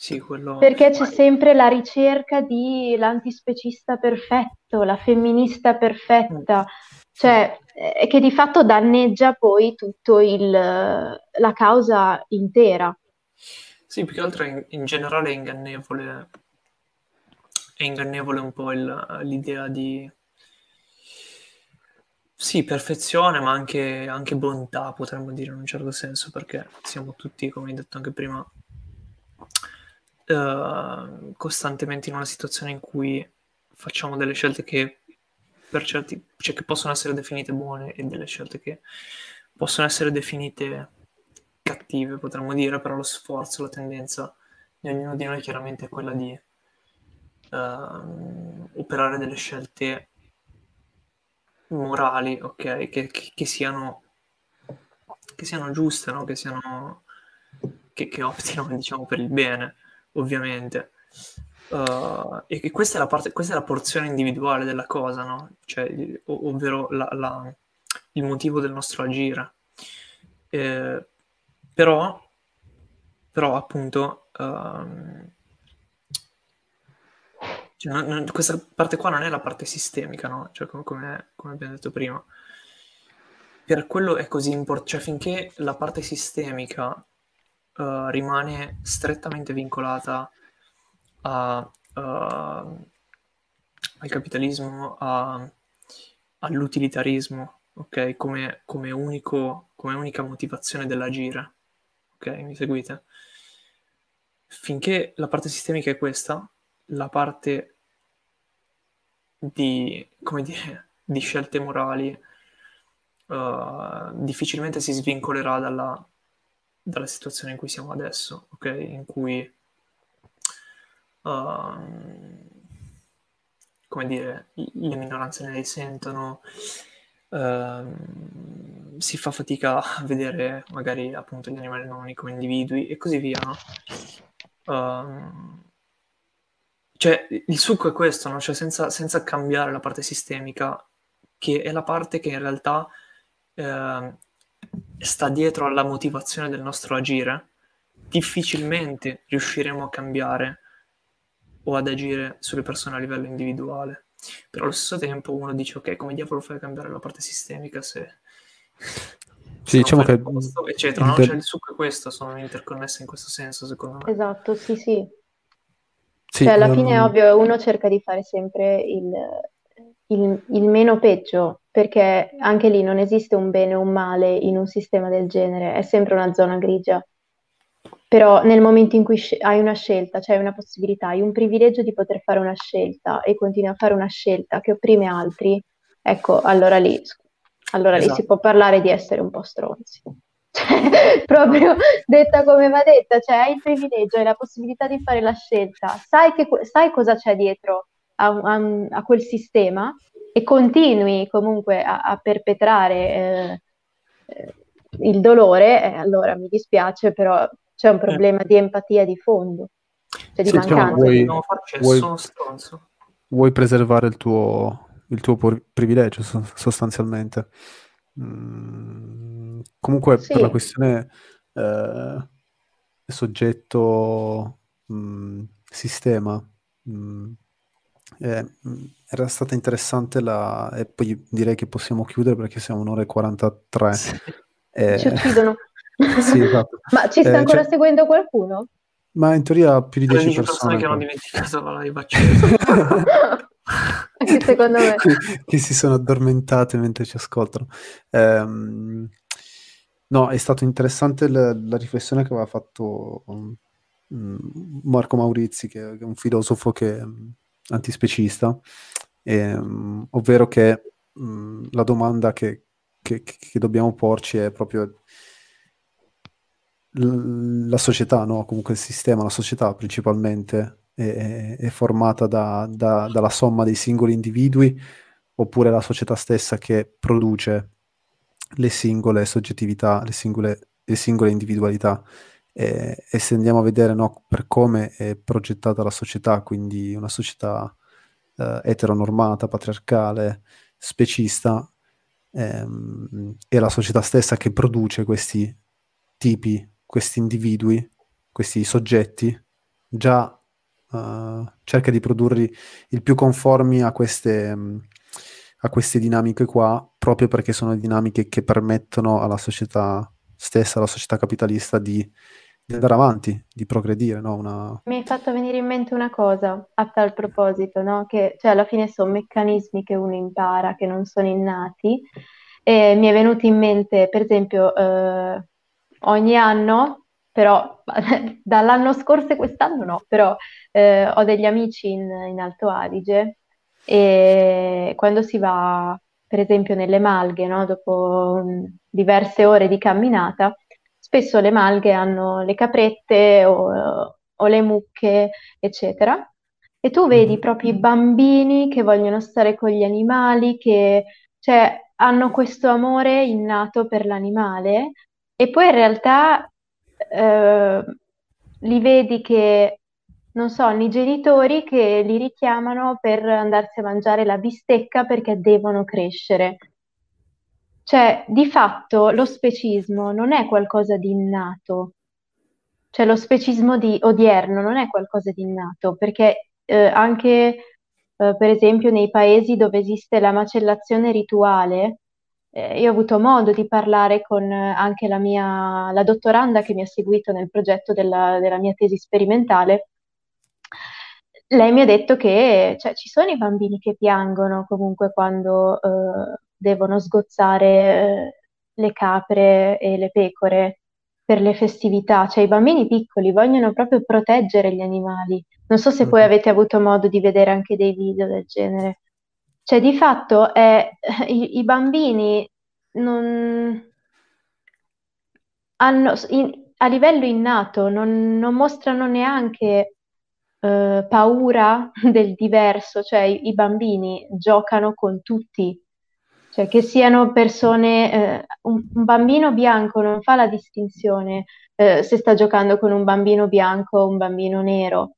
Sì, quello... Perché c'è sempre la ricerca di l'antispecista perfetto, la femminista perfetta, cioè eh, che di fatto danneggia poi tutta la causa intera. Sì, più che altro in, in generale è ingannevole, è ingannevole un po' il, l'idea di sì, perfezione, ma anche, anche, bontà, potremmo dire in un certo senso, perché siamo tutti, come hai detto anche prima, uh, costantemente in una situazione in cui facciamo delle scelte che certi, cioè che possono essere definite buone e delle scelte che possono essere definite cattive, potremmo dire, però lo sforzo, la tendenza di ognuno di noi chiaramente è quella di uh, operare delle scelte morali, ok, che, che, che siano, che siano giuste, no? che, siano, che, che optino diciamo, per il bene, ovviamente. Uh, e che questa è, la parte, questa è la porzione individuale della cosa, no? Cioè, ov- ovvero la, la, il motivo del nostro agire. Eh, però, però, appunto, um, cioè, non, non, questa parte qua non è la parte sistemica, no? Cioè, come, come, come abbiamo detto prima. Per quello è così importante, cioè finché la parte sistemica uh, rimane strettamente vincolata a, uh, al capitalismo, a, all'utilitarismo, ok? Come, come, unico, come unica motivazione dell'agire, ok? Mi seguite? Finché la parte sistemica è questa, la parte di, come dire, di scelte morali uh, difficilmente si svincolerà dalla, dalla, situazione in cui siamo adesso, ok? In cui, uh, come dire, le minoranze ne risentono, uh, si fa fatica a vedere magari appunto gli animali non come individui e così via, no? Cioè, il succo è questo, no? Cioè, senza, senza cambiare la parte sistemica, che è la parte che in realtà eh, sta dietro alla motivazione del nostro agire, difficilmente riusciremo a cambiare o ad agire sulle persone a livello individuale. Però allo stesso tempo uno dice, ok, come diavolo fai a cambiare la parte sistemica se... Sì, diciamo che... Posto, eccetera, no? Cioè, il succo è questo, sono interconnesse in questo senso, secondo me. Esatto, sì, sì. Sì, cioè, alla fine è ehm, ovvio, uno cerca di fare sempre il, il, il meno peggio, perché anche lì non esiste un bene o un male in un sistema del genere, è sempre una zona grigia. Però nel momento in cui hai una scelta, cioè hai una possibilità, hai un privilegio di poter fare una scelta e continui a fare una scelta che opprime altri, ecco, allora lì, allora lì si Esatto. può parlare di essere un po' stronzi. Cioè, proprio detta come va detta, cioè hai il privilegio, hai la possibilità di fare la scelta, sai, che, sai cosa c'è dietro a, a, a quel sistema e continui comunque a, a perpetrare eh, eh, il dolore, eh, allora mi dispiace, però c'è un problema di empatia di fondo, cioè di Sì, diciamo, mancanza. vuoi- vuoi- vuoi preservare il tuo, il tuo privilegio so- sostanzialmente. Mm, comunque Sì. per la questione eh, soggetto mm, sistema mm, eh, era stata interessante la e poi direi che possiamo chiudere perché siamo un'ora e 43 Sì. Eh, Ci uccidono. sì, esatto. Ma ci sta Eh, ancora cioè- seguendo qualcuno? ma in teoria più di 10 13 persone persone che hanno dimenticato la live accesa. Anche secondo me. che, si sono addormentate mentre ci ascoltano. Ehm, no, è stato interessante la, la riflessione che aveva fatto mm, Marco Maurizi, che, è un filosofo che, mm, antispecista, ehm, ovvero che mm, la domanda che, che- che dobbiamo porci è proprio la società, no? Comunque il sistema, la società principalmente è, è formata da- da- dalla somma dei singoli individui oppure la società stessa che produce le singole soggettività, le singole, le singole individualità. E, e se andiamo a vedere no, per come è progettata la società, quindi una società eh, eteronormata, patriarcale, specista, ehm, è la società stessa che produce questi tipi, questi individui, questi soggetti, già eh, cerca di produrli il più conformi a queste, mh, a queste dinamiche qua, proprio perché sono dinamiche che permettono alla società stessa, alla società capitalista, di, di andare avanti, di progredire, no? Una... Mi hai fatto venire in mente una cosa a tal proposito, no? Che cioè, alla fine sono meccanismi che uno impara, che non sono innati. E mi è venuto in mente, per esempio, eh, ogni anno, però dall'anno scorso e quest'anno no, però eh, ho degli amici in, in Alto Adige e quando si va, per esempio, nelle malghe, no? Dopo mm, diverse ore di camminata, spesso le malghe hanno le caprette o, o le mucche, eccetera. E tu vedi Mhm. proprio i bambini che vogliono stare con gli animali, che cioè hanno questo amore innato per l'animale e poi in realtà eh, li vedi che, non so, i genitori che li richiamano per andarsi a mangiare la bistecca perché devono crescere. Cioè, di fatto lo specismo non è qualcosa di innato, cioè lo specismo di odierno non è qualcosa di innato, perché eh, anche eh, per esempio nei paesi dove esiste la macellazione rituale, eh, io ho avuto modo di parlare con eh, anche la mia, la dottoranda che mi ha seguito nel progetto della, della mia tesi sperimentale. Lei mi ha detto che cioè, ci sono i bambini che piangono comunque quando eh, devono sgozzare eh, le capre e le pecore per le festività, cioè i bambini piccoli vogliono proprio proteggere gli animali. Non so se poi mm-hmm. avete avuto modo di vedere anche dei video del genere. Cioè, di fatto è, i, i bambini non hanno, in, a livello innato non, non mostrano neanche eh, paura del diverso, cioè i, i, bambini giocano con tutti, cioè che siano persone, eh, un, un, bambino bianco non fa la distinzione eh, se sta giocando con un bambino bianco o un bambino nero.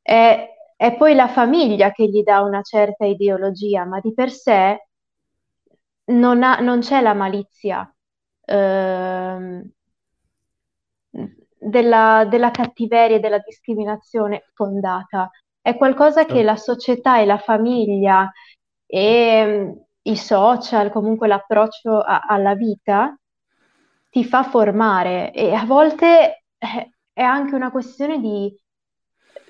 È, è poi la famiglia che gli dà una certa ideologia, ma di per sé non, ha, non c'è la malizia eh, della, della cattiveria e della discriminazione fondata. È qualcosa che la società e la famiglia e i social, comunque l'approccio a, alla vita, ti fa formare e a volte eh, è anche una questione di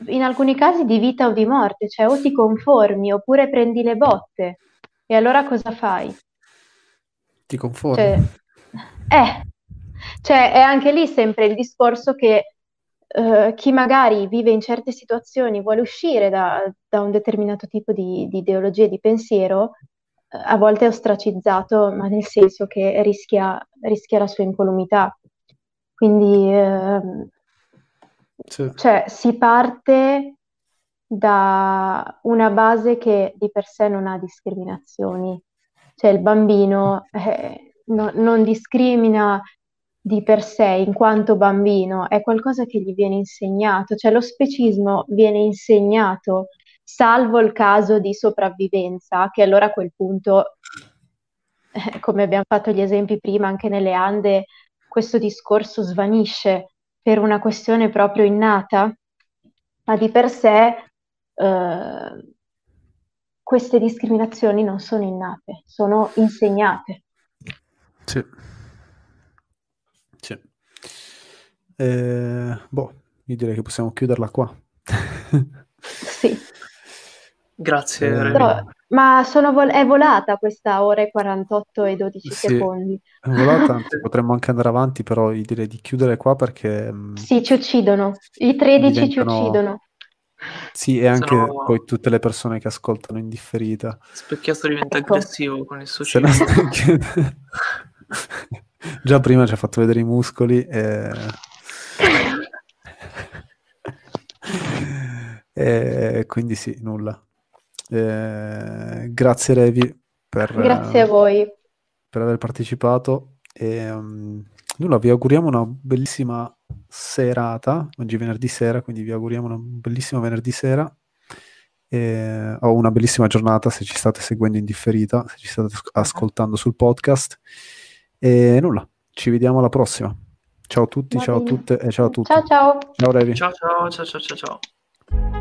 in alcuni casi di vita o di morte, cioè o ti conformi oppure prendi le botte. E allora cosa fai? Ti conformi. Cioè, eh, cioè è anche lì sempre il discorso che uh, chi magari vive in certe situazioni vuole uscire da, da un determinato tipo di, di ideologia e di pensiero, uh, a volte è ostracizzato, ma nel senso che rischia, rischia la sua incolumità. Quindi uh, sì. Cioè, si parte da una base che di per sé non ha discriminazioni. Cioè, il bambino eh, no, non discrimina di per sé in quanto bambino, è qualcosa che gli viene insegnato. Cioè, lo specismo viene insegnato, salvo il caso di sopravvivenza, che allora a quel punto, eh, come abbiamo fatto gli esempi prima, anche nelle Ande, questo discorso svanisce per una questione proprio innata, ma di per sé eh, queste discriminazioni non sono innate, sono insegnate. Sì. sì. Eh, boh, io direi che possiamo chiuderla qua. sì. Grazie. Eh, Però, ma vol- è volata questa ora e 48 e 12 sì, secondi. È volata, anzi, potremmo anche andare avanti, però io direi di chiudere qua perché... Mm, sì, ci uccidono. I 13 diventano... ci uccidono. Sì, e anche Sono... poi tutte le persone che ascoltano in differita. Specchiato diventa ecco. aggressivo con il suo cibo. Già prima ci ha fatto vedere i muscoli e... e quindi sì, nulla. Eh, grazie Revi per, grazie a voi per aver partecipato e um, nulla, vi auguriamo una bellissima serata, oggi è venerdì sera, quindi vi auguriamo una bellissima venerdì sera e, o una bellissima giornata se ci state seguendo in differita, se ci state ascoltando sul podcast e nulla, ci vediamo alla prossima. Ciao a tutti, ciao a tutte e ciao a tutti. Ciao ciao. Ciao Revi. Ciao ciao ciao ciao ciao. ciao.